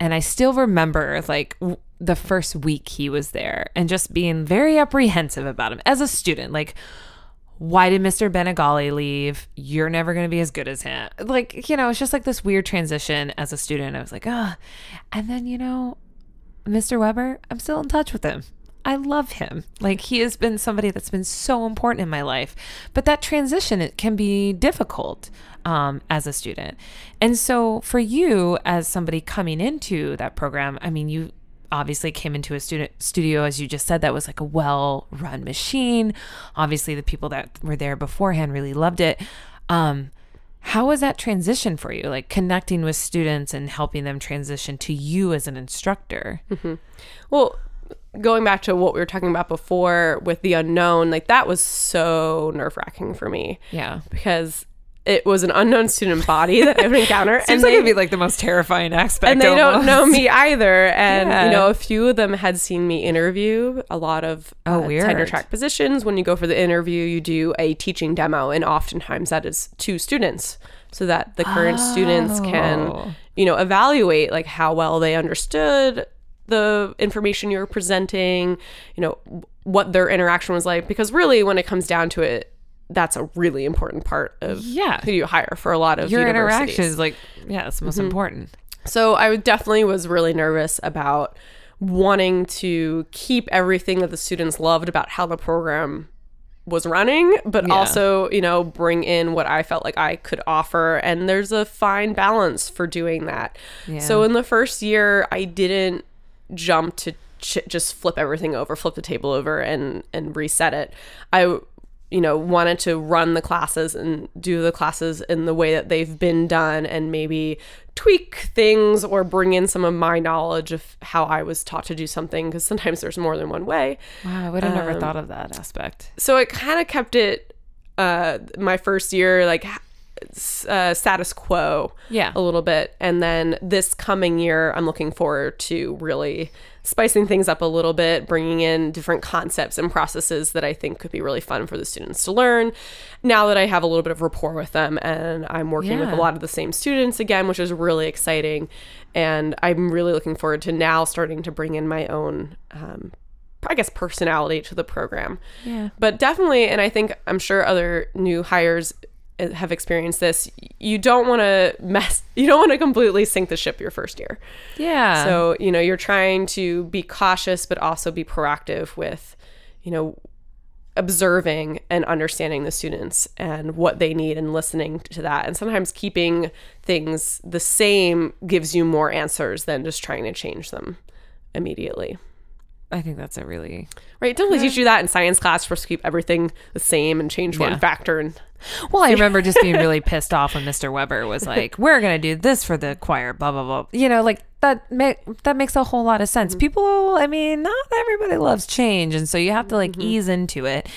And I still remember like w- the first week he was there and just being very apprehensive about him as a student. Like, why did Mr. Benegali leave? You're never going to be as good as him. Like, you know, it's just like this weird transition as a student. I was like, ah. And then, you know, Mr. Weber, I'm still in touch with him. I love him. Like, he has been somebody that's been so important in my life. But that transition, it can be difficult um, as a student. And so, for you, as somebody coming into that program, I mean, you obviously came into a student studio as you just said that was like a well run machine. Obviously the people that were there beforehand really loved it. Um how was that transition for you like connecting with students and helping them transition to you as an instructor? Well, going back to what we were talking about before with the unknown, like that was so nerve wracking for me. Yeah. Because it was an unknown student body that I would encounter. seems like it'd be like the most terrifying aspect and they don't know me either. And Yeah. you know, a few of them had seen me interview a lot of Oh, uh, weird. tenure track positions. When you go for the interview, you do a teaching demo, and oftentimes that is two students, so that the current students Oh. can, you know, evaluate like how well they understood the information you were presenting. You know, what their interaction was like. Because really, when it comes down to it. That's a really important part of Yeah. who you hire for a lot of your universities. interactions like yeah it's most mm-hmm. important So I definitely was really nervous about wanting to keep everything that the students loved about how the program was running, but Yeah. also, you know, bring in what I felt like I could offer. And there's a fine balance for doing that. Yeah. So in the first year, I didn't jump to ch- just flip everything over, flip the table over and and reset it. I you know wanted to run the classes and do the classes in the way that they've been done and maybe tweak things or bring in some of my knowledge of how I was taught to do something because sometimes there's more than one way. wow i would have Um, never thought of that aspect So it kind of kept it uh my first year like uh, status quo Yeah. a little bit and then this coming year i'm looking forward to really spicing things up a little bit bringing in different concepts and processes that i think could be really fun for the students to learn now that i have a little bit of rapport with them and i'm working with a lot of the same students again which is really exciting and i'm really looking forward to now starting to bring in my own um, I guess personality to the program. Yeah. But definitely, and I think I'm sure other new hires Uh, have experienced this. You don't want to mess. You don't want to completely sink the ship your first year. yeah So you know you're trying to be cautious, but also be proactive with, you know, observing and understanding the students and what they need and listening to that. And sometimes keeping things the same gives you more answers than just trying to change them immediately. I think that's a really Right? Don't they teach you that in science class? Supposed to keep everything the same and change Yeah. one factor. And Well, I remember just being really pissed off when Mr. Weber was like, "We're gonna do this for the choir," blah blah blah. You know, like that. Ma- that makes a whole lot of sense. Mm-hmm. People, I mean, not everybody loves change, and so you have to like mm-hmm. ease into it.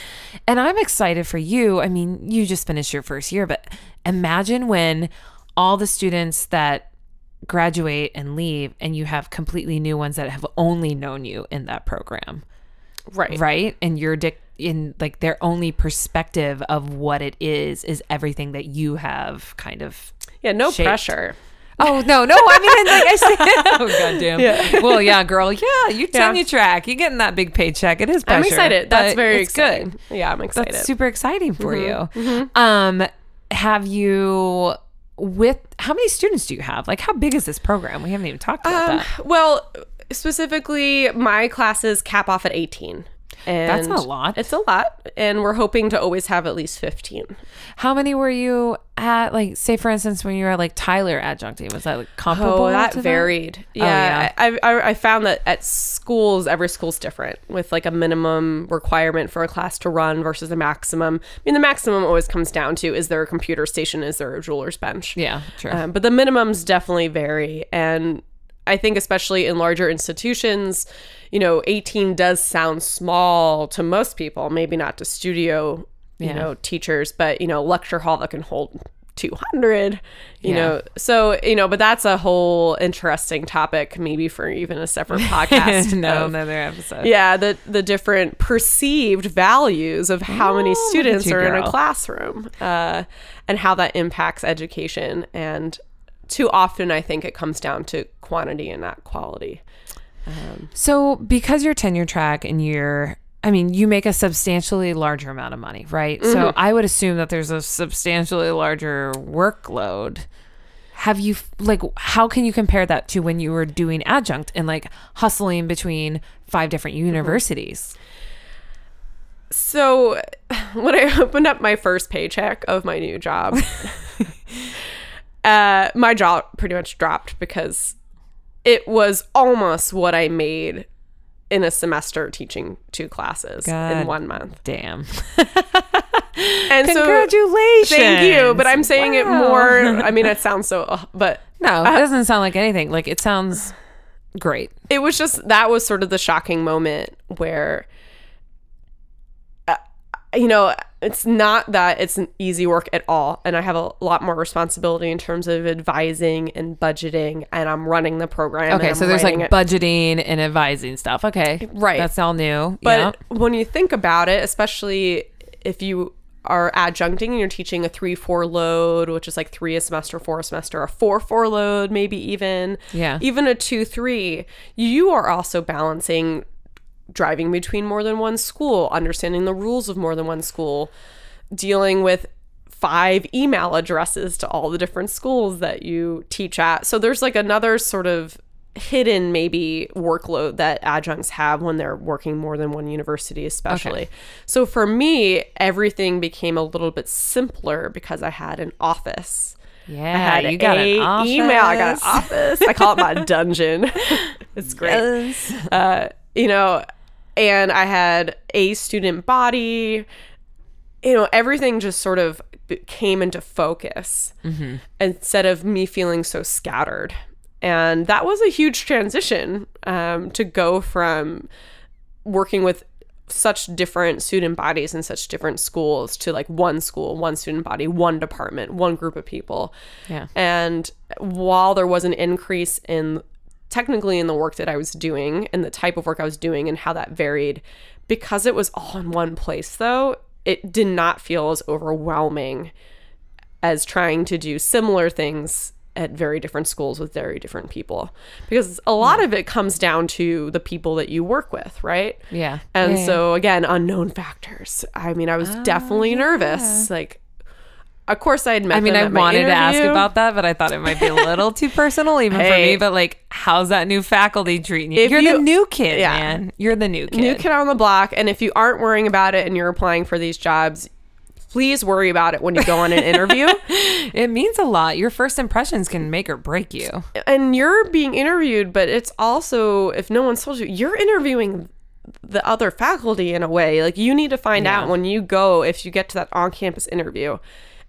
And I'm excited for you. I mean, you just finished your first year, but imagine when all the students that graduate and leave, and you have completely new ones that have only known you in that program right, right and your dic in like their only perspective of what it is is everything that you have kind of yeah, no shaped. pressure. oh no no i mean like i said oh goddamn Yeah. well yeah girl yeah you Yeah. tenure track You're getting that big paycheck it is pressure, I'm excited. That's very exciting. good Yeah, I'm excited. that's super exciting for Mm-hmm. you um have you with how many students do you have? Like, how big is this program? We haven't even talked about Um, that. well, specifically, my classes cap off at 18. And That's a lot. It's a lot. And we're hoping to always have at least 15. How many were you at? Like, say for instance, when you were at like Tyler adjuncting, was that like comparable? Oh, that varied. Oh, yeah. Yeah, I, I, I found that at schools, every school's different with like a minimum requirement for a class to run versus a maximum. I mean, the maximum always comes down to is there a computer station? Is there a jeweler's bench? Yeah, true. Um, but the minimums definitely vary. And I think, especially in larger institutions, you know, 18 does sound small to most people, maybe not to studio, you Yeah. know, teachers, but, you know, lecture hall that can hold 200, you Yeah. know. So, you know, but that's a whole interesting topic, maybe for even a separate podcast. no, of- another episode. yeah, the the different perceived values of how many Oh, students are in a classroom, uh, and how that impacts education. And too often, I think it comes down to quantity and not quality. So, because you're tenure track and you're, I mean, you make a substantially larger amount of money, right? Mm-hmm. So, I would assume that there's a substantially larger workload. Have you, like, how can you compare that to when you were doing adjunct and like hustling between five different Mm-hmm. universities? So, when I opened up my first paycheck of my new job, uh, my jaw pretty much dropped because it was almost what I made in a semester teaching two classes God. in one month. Damn. And so Congratulations. Thank you, but I'm saying it more. I mean, it sounds so, uh, but No, it doesn't sound like anything. Like, it sounds great. it was just that was sort of the shocking moment where, uh, you know, it's not that it's an easy work at all, and I have a lot more responsibility in terms of advising and budgeting, and I'm running the program. Okay, so there's like it. budgeting and advising stuff. Okay. Right. That's all new. But yeah. when you think about it, especially if you are adjuncting and you're teaching a three four load, which is like three a semester, four a semester, a four four load, maybe even Yeah. even a two three, you are also balancing driving between more than one school, understanding the rules of more than one school, dealing with five email addresses to all the different schools that you teach at. So there's like another sort of hidden maybe workload that adjuncts have when they're working more than one university especially. So for me, everything became a little bit simpler because I had an office. Yeah, I had you got a an office. email. I got an office. I call it my dungeon. it's great. Yes. Uh, you know, and I had a student body. You know, everything just sort of came into focus instead of me feeling so scattered. And that was a huge transition um, to go from working with such different student bodies in such different schools to like one school, one student body, one department, one group of people. Yeah. And while there was an increase in technically in the work that I was doing and the type of work I was doing and how that varied, because it was all in one place though, it did not feel as overwhelming as trying to do similar things at very different schools with very different people. Because a lot hmm. of it comes down to the people that you work with right? Yeah. and Yeah, yeah. so again unknown factors. I mean i was ah, definitely nervous like of course i had met I mean, I wanted to ask about that, but I thought it might be a little too personal, even for me. But like, how's that new faculty treating you? If You're the new kid, yeah. man. You're the new kid. new kid on the block and if you aren't worrying about it and you're applying for these jobs please worry about it when you go on an interview It means a lot. Your first impressions can make or break you. and you're being interviewed but it's also if no one's told you you're interviewing the other faculty in a way like you need to find Yeah. out when you go if you get to that on-campus interview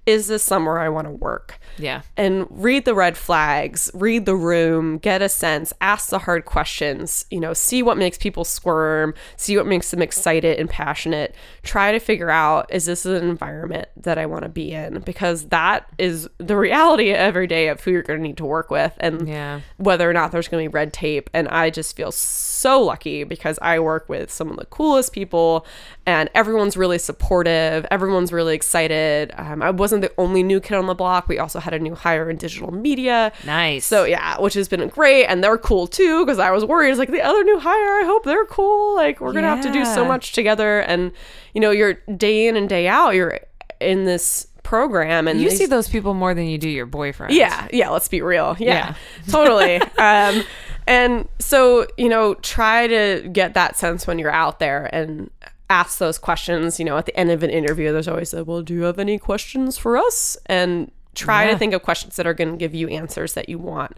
is this somewhere i want to work Yeah. and read the red flags, read the room, get a sense, ask the hard questions, you know, see what makes people squirm, see what makes them excited and passionate. Try to figure out is this an environment that I want to be in? Because that is the reality every day of who you're going to need to work with and Yeah. whether or not there's going to be red tape. And I just feel so lucky because I work with some of the coolest people and everyone's really supportive. Everyone's really excited. Um, I wasn't the only new kid on the block. We also had a new hire in digital media. Nice. So yeah, which has been great, and they're cool too. Because I was worried, it's like the other new hire. I hope they're cool. Like we're gonna have to do so much together, and you know, you're day in and day out. You're in this program and You see those people more than you do your boyfriend. yeah, yeah, let's be real. Yeah, Yeah. totally. Um, and so, you know, try to get that sense when you're out there and ask those questions. You know, at the end of an interview, there's always a, well, do you have any questions for us? And try Yeah. to think of questions that are going to give you answers that you want.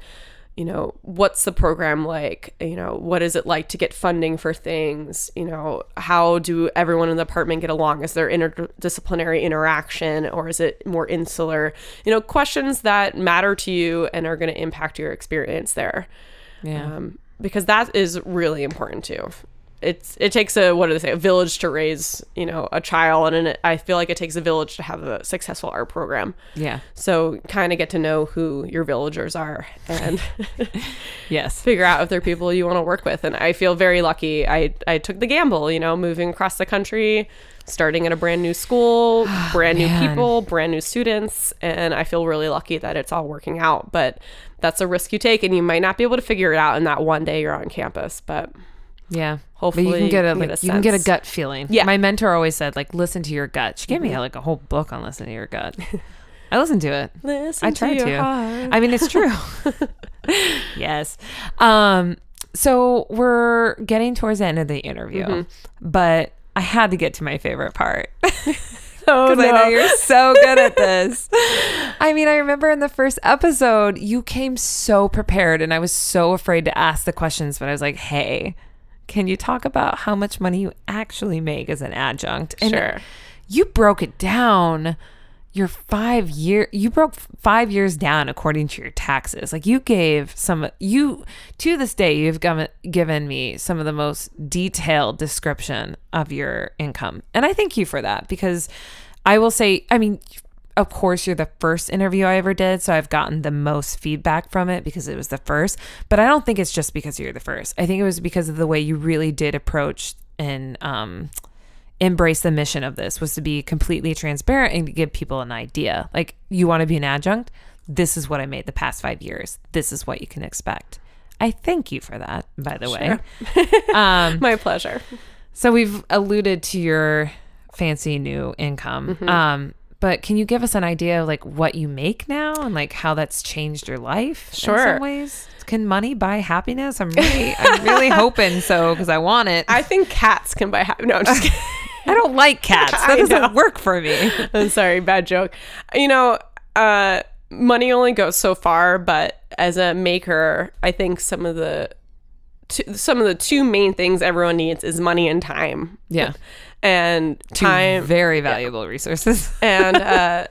You know, what's the program like? You know, what is it like to get funding for things? You know, how do everyone in the apartment get along? Is there interdisciplinary interaction or is it more insular? You know, questions that matter to you and are going to impact your experience there. Yeah. Um, because that is really important too. It's it takes a what do they say a village to raise you know a child and I feel like it takes a village to have a successful art program. yeah. So kind of get to know who your villagers are and Yes. figure out if they're people you want to work with. And I feel very lucky. I I took the gamble, you know, moving across the country, starting at a brand new school, oh, brand new people, brand new students, and I feel really lucky that it's all working out. But that's a risk you take, and you might not be able to figure it out in that one day you're on campus. But Yeah. Hopefully but you can get a you like, get a you can get a gut feeling. Yeah. Mm-hmm. My mentor always said like listen to your gut. She gave me like a whole book on listening to your gut. I listened to it. listen I try to to. I mean, it's true. yes. Um, so we're getting towards the end of the interview, Mm-hmm. but I had to get to my favorite part. oh Because I know you're so good at this. I mean, I remember in the first episode, you came so prepared, and I was so afraid to ask the questions, but I was like, hey, can you talk about how much money you actually make as an adjunct? And Sure. you broke it down. Your five year, you broke five years down according to your taxes. Like you gave some, you to this day, you've given given me some of the most detailed description of your income, and I thank you for that because I will say, I mean, of course, you're the first interview I ever did, so I've gotten the most feedback from it because it was the first. But I don't think it's just because you're the first. I think it was because of the way you really did approach and um, embrace the mission of this was to be completely transparent and give people an idea. Like, you want to be an adjunct? This is what I made the past five years. This is what you can expect. I thank you for that, by the way. um, My pleasure. so we've alluded to your fancy new income. Mm-hmm. Um, but can you give us an idea of like what you make now and like how that's changed your life in Sure. some ways? Can money buy happiness? I'm really, I'm really hoping so because I want it. I, I think cats can buy happiness. No, I'm just kidding. don't like cats. That I doesn't work for me. I'm sorry, bad joke. You know, uh, money only goes so far, but as a maker, I think some of the two, some of the two main things everyone needs is money and time. Yeah. And Two time very valuable resources. and uh,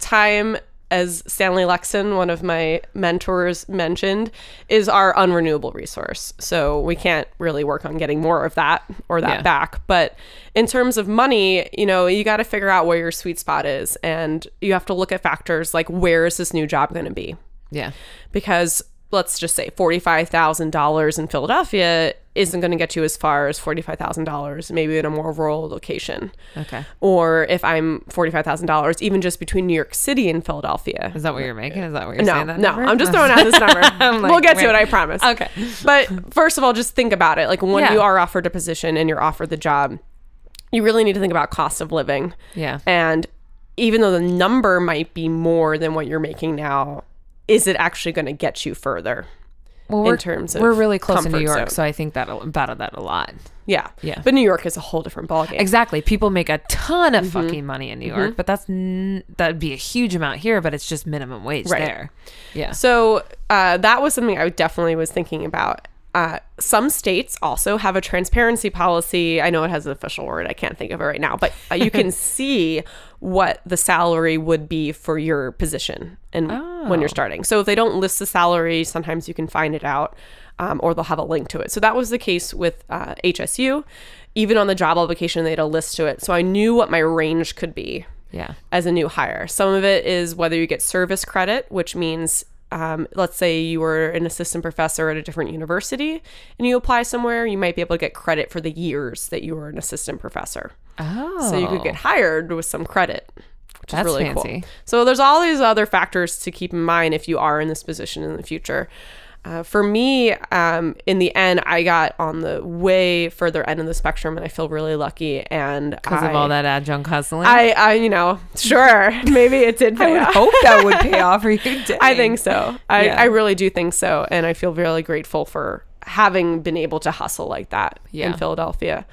time as Stanley Lechtzin, one of my mentors, mentioned, is our unrenewable resource. So we can't really work on getting more of that or that Yeah. back. But in terms of money, you know, you got to figure out where your sweet spot is. And you have to look at factors like where is this new job going to be? yeah. Because let's just say $45,000 in Philadelphia isn't going to get you as far as $45,000 maybe in a more rural location Okay. or if I'm forty-five thousand dollars, even just between New York City and Philadelphia. Is that what you're making? Is that what you're No, saying? That no, number? I'm just throwing out this number. I'm we'll like, get to it, I promise. Okay. But first of all, just think about it. Like when Yeah. you are offered a position and you're offered the job, you really need to think about cost of living. Yeah. And even though the number might be more than what you're making now, is it actually going to get you further? Well, in terms of we're really close to New York, zone. so I think that about that a lot. Yeah. Yeah. But New York is a whole different ballgame. Exactly. People make a ton Mm-hmm. of fucking money in New York, but that's n- that'd be a huge amount here, but it's just minimum wage Right. there. Yeah. So uh, that was something I definitely was thinking about. Uh, some states also have a transparency policy. I know it has an official word. I can't think of it right now, but uh, you can see what the salary would be for your position and when Oh. you're starting. So if they don't list the salary, sometimes you can find it out, um, or they'll have a link to it. So that was the case with uh, HSU. Even on the job application, they had a list to it. So I knew what my range could be yeah. as a new hire. Some of it is whether you get service credit, which means, um, let's say you were an assistant professor at a different university and you apply somewhere, you might be able to get credit for the years that you were an assistant professor. Oh. So you could get hired with some credit, which That's is really fancy. cool. So there's all these other factors to keep in mind if you are in this position in the future. Uh, for me, um, in the end, I got on the way further end of the spectrum, and I feel really lucky. And Because of all that adjunct hustling. I, I, you know, sure, maybe it did I would off. hope that would pay off for you. I think so. I, Yeah. I really do think so. And I feel really grateful for having been able to hustle like that Yeah. in Philadelphia.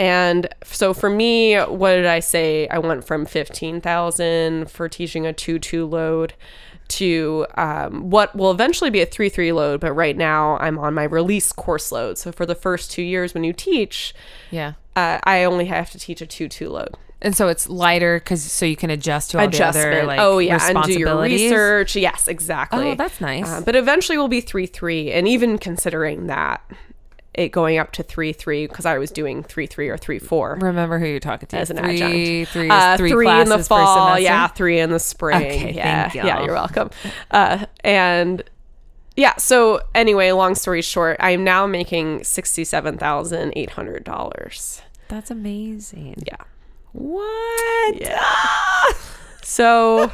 And so for me, what did I say? I went from 15,000 for teaching a 2 2 load to um, what will eventually be a 3 3 load. But right now, I'm on my release course load. So for the first two years when you teach, Yeah. uh, I only have to teach a 2 2 load. And so it's lighter because so you can adjust to all the other like oh yeah, and do your research. Yes, exactly. Oh, that's nice. Uh, but eventually we'll be three three, and even considering that, it going up to three three because I was doing three three or three four Remember who you're talking to. as an three, adjunct. Three, Uh, three, three in the fall, yeah, three in the spring. Okay, yeah, thank yeah, you're welcome. Uh, and yeah, so anyway, long story short, I'm now making sixty seven thousand eight hundred dollars. That's amazing. Yeah. What? Yeah. So,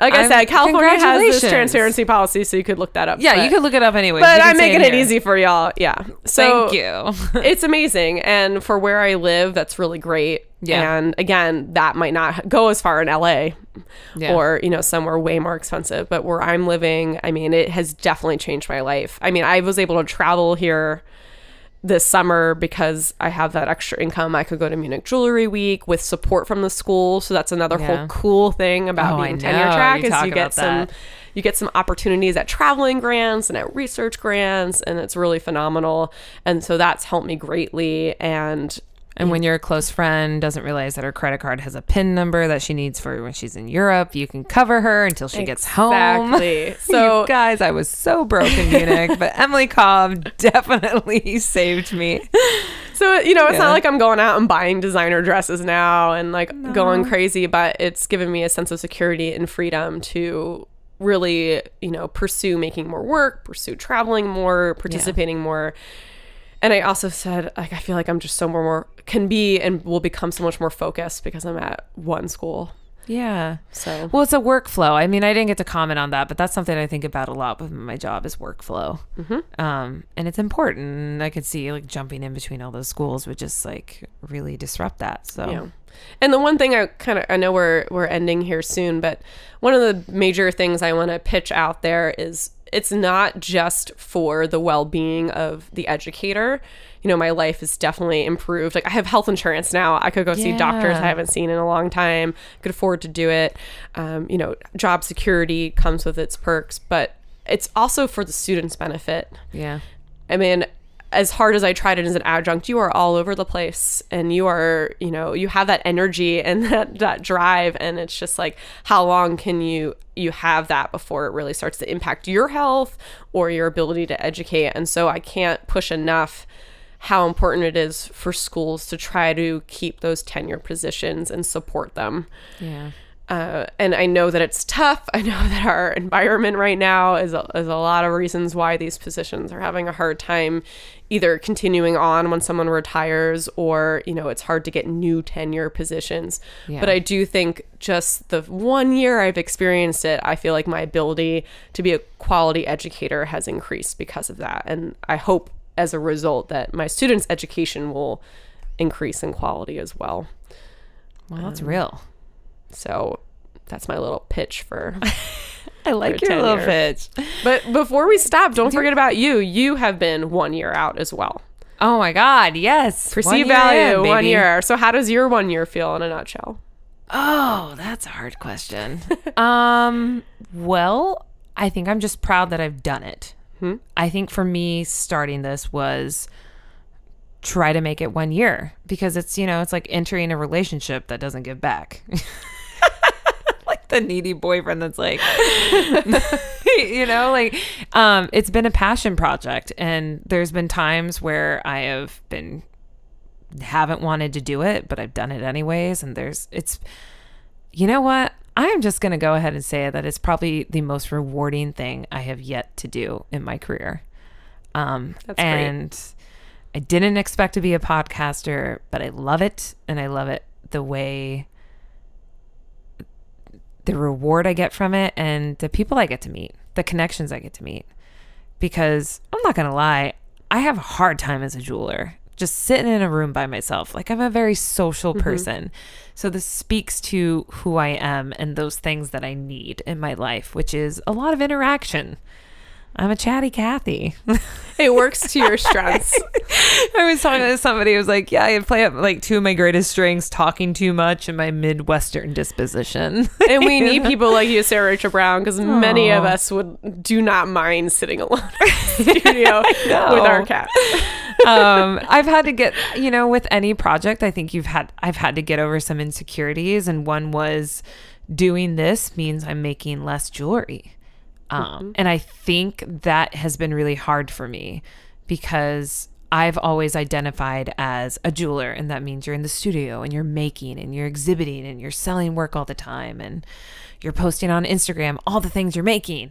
like I I'm- said, California has this congratulations. transparency policy, so you could look that up. Yeah, but, you could look it up anyway. But I'm making it easy for y'all. Yeah. So Thank you. it's amazing, and for where I live, that's really great. Yeah. And again, that might not go as far in LA, Yeah. or you know somewhere way more expensive. But where I'm living, I mean, it has definitely changed my life. I mean, I was able to travel here this summer because I have that extra income. I could go to Munich Jewelry Week with support from the school. So that's another Yeah. whole cool thing about Oh, being tenure track You is you get some that. you get some opportunities at traveling grants and at research grants and it's really phenomenal. And so that's helped me greatly and And when your close friend doesn't realize that her credit card has a PIN number that she needs for when she's in Europe, you can cover her until she gets home. Exactly. So, guys, I was so broke in Munich, but Emily Cobb definitely saved me. So you know, it's Yeah. not like I'm going out and buying designer dresses now and like going crazy, but it's given me a sense of security and freedom to really, you know, pursue making more work, pursue traveling more, participating more. And I also said, like, I feel like I'm just so more, more can be and will become so much more focused because I'm at one school. Yeah. So Well, it's a workflow. I mean, I didn't get to comment on that, but that's something I think about a lot with my job is workflow. Mm-hmm. Um, and it's important. I could see like jumping in between all those schools would just like really disrupt that. So Yeah. And the one thing I kind of I know we're we're ending here soon, but one of the major things I want to pitch out there is it's not just for the well-being of the educator. You know, my life is definitely improved. Like I have health insurance now. I could go see doctors I haven't seen in a long time. Could afford to do it. Um, you know, job security comes with its perks, but it's also for the students' benefit. yeah. I mean, as hard as I tried it as an adjunct, you are all over the place and you are, you know, you have that energy and that, that drive. And it's just like, how long can you, you have that before it really starts to impact your health or your ability to educate? And so I can't push enough how important it is for schools to try to keep those tenure positions and support them. Yeah. Uh, and I know that it's tough. I know that our environment right now is a, is a lot of reasons why these positions are having a hard time either continuing on when someone retires or, you know, it's hard to get new tenure positions. Yeah. But I do think just the one year I've experienced it, I feel like my ability to be a quality educator has increased because of that. And I hope as a result that my students' education will increase in quality as well. Well, that's real. So that's my little pitch for. I like your little pitch. but before we stop, don't forget about you. You have been one year out as well. Oh my God. Yes. Perceive One year value, in, one year. So how does your one year feel in a nutshell? Oh, that's a hard question. um, well, I think I'm just proud that I've done it. I think for me, starting this was try to make it one year because it's, you know, it's like entering a relationship that doesn't give back. like the needy boyfriend that's like, you know, like, um, it's been a passion project. And there's been times where I have been haven't wanted to do it, but I've done it anyways. And there's, it's, you know what? I'm just going to go ahead and say that it's probably the most rewarding thing I have yet to do in my career. Um, That's great. and I didn't expect to be a podcaster, but I love it. And I love it the way the reward I get from it and the people I get to meet, the connections I get to meet. because I'm not gonna lie, I have a hard time as a jeweler, just sitting in a room by myself. Like I'm a very social mm-hmm. person. So this speaks to who I am and those things that I need in my life, which is a lot of interaction. I'm a chatty Kathy. It works to your strengths. I was talking to somebody who was like, Yeah, I play up like two of my greatest strengths, talking too much and my Midwestern disposition. and we need people like you, Sarah Rachel Brown, because many of us would do not mind sitting alone in the studio with our cat. um, I've had to get, you know, with any project, I think you've had, I've had to get over some insecurities. And one was doing this means I'm making less jewelry. Um, And I think that has been really hard for me because I've always identified as a jeweler. And that means you're in the studio and you're making and you're exhibiting and you're selling work all the time and you're posting on Instagram all the things you're making.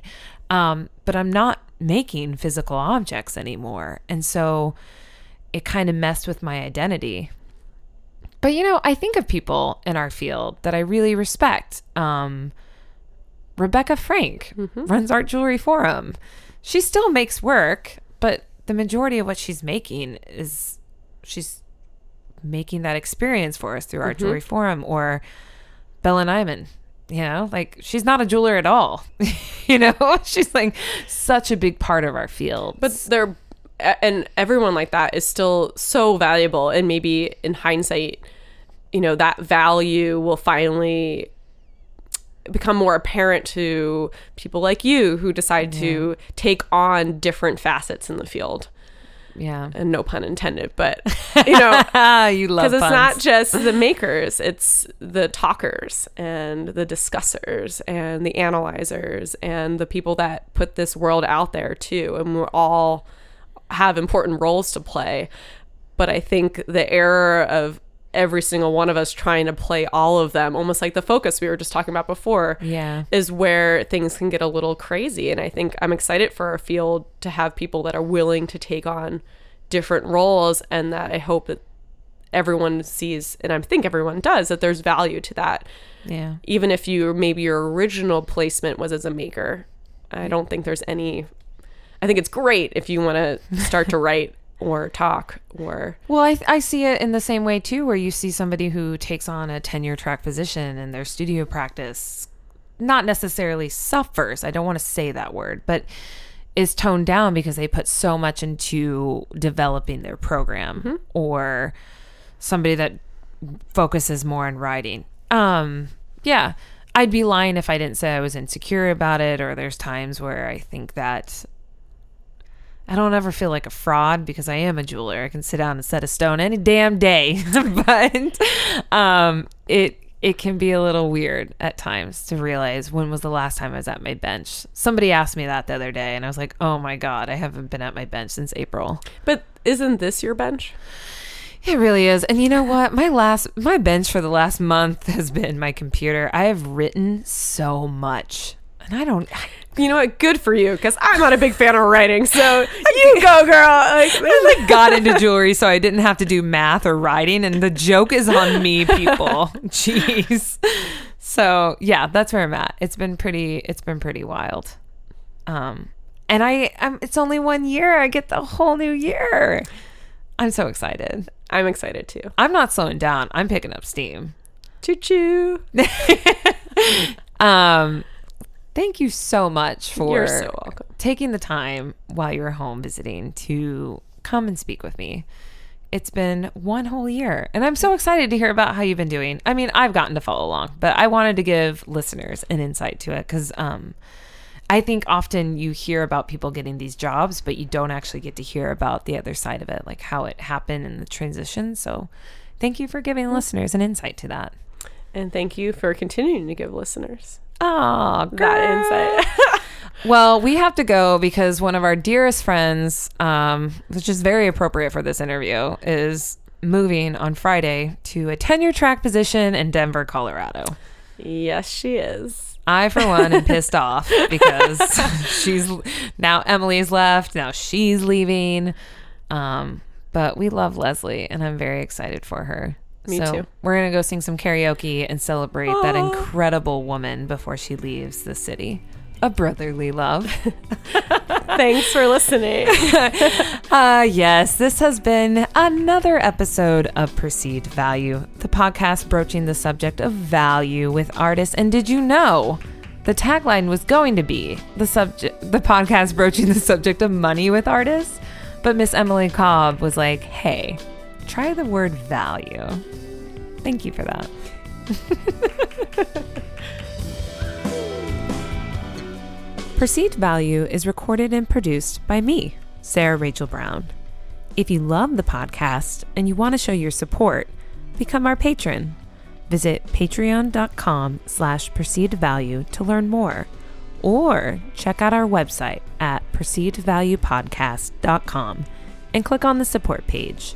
Um, but I'm not making physical objects anymore. And so it kind of messed with my identity. But you know, I think of people in our field that I really respect. Um, Rebecca Frank mm-hmm. runs Art Jewelry Forum. She still makes work, but the majority of what she's making is she's making that experience for us through Art mm-hmm. Jewelry Forum or Bella Neyman. You know, like she's not a jeweler at all. you know, she's like such a big part of our field. But they're, and everyone like that is still so valuable. And maybe in hindsight, you know, that value will finally become more apparent to people like you who decide to take on different facets in the field. yeah. And no pun intended, but you know, you love because it's not just the makers it's the talkers and the discussers and the analyzers and the people that put this world out there too and we're all have important roles to play but i think the error of every single one of us trying to play all of them almost like the focus we were just talking about before Yeah. is where things can get a little crazy. And I think I'm excited for our field to have people that are willing to take on different roles and that I hope that everyone sees and I think everyone does that there's value to that. Yeah. Even if you maybe your original placement was as a maker. I don't think there's any I think it's great if you want to start to write or talk or Well, I, I see it in the same way too, where you see somebody who takes on a tenure track position and their studio practice not necessarily suffers. I don't want to say that word, but is toned down because they put so much into developing their program or somebody that focuses more on writing. Um, yeah. I'd be lying if I didn't say I was insecure about it or there's times where I think that I don't ever feel like a fraud because I am a jeweler. I can sit down and set a stone any damn day. but um, it it can be a little weird at times to realize when was the last time I was at my bench. Somebody asked me that the other day, and I was like, "Oh my god, I haven't been at my bench since April." but isn't this your bench? It really is. And you know what? My last my bench for the last month has been my computer. I have written so much. And I don't You know what? Good for you, because I'm not a big fan of writing. So you go, girl. Like, I like got into jewelry so I didn't have to do math or writing and the joke is on me people. Jeez. So, yeah, that's where I'm at. It's been pretty it's been pretty wild. Um and I I'm, it's only one year. I get the whole new year. I'm so excited. I'm excited too. I'm not slowing down. I'm picking up steam. Choo choo. Um thank you so much for You're so welcome. taking the time while you were home visiting to come and speak with me. It's been one whole year, and I'm so excited to hear about how you've been doing. I mean, I've gotten to follow along, but I wanted to give listeners an insight to it because um, I think often you hear about people getting these jobs, but you don't actually get to hear about the other side of it, like how it happened and the transition. So, thank you for giving listeners an insight to that. And thank you for continuing to give listeners Oh, that insight. Well, we have to go because one of our dearest friends, um, which is very appropriate for this interview, is moving on Friday to a tenure track position in Denver, Colorado. yes, she is. I, for one, am pissed off because she's now Emily's left. Now she's leaving. Um, but we love Leslie, and I'm very excited for her. Me so too. We're gonna go sing some karaoke and celebrate that incredible woman before she leaves the city. a brotherly love. Thanks for listening. Uh, yes, this has been another episode of Perceived Value, the podcast broaching the subject of value with artists. And did you know the tagline was going to be the subject, the podcast broaching the subject of money with artists? But Miss Emily Cobb was like, hey, try the word value. Thank you for that. Perceived Value is recorded and produced by me, Sarah Rachel Brown. If you love the podcast and you want to show your support, become our patron. Visit patreon.com slash perceived value to learn more. Or check out our website at perceivedvaluepodcast.com and click on the support page.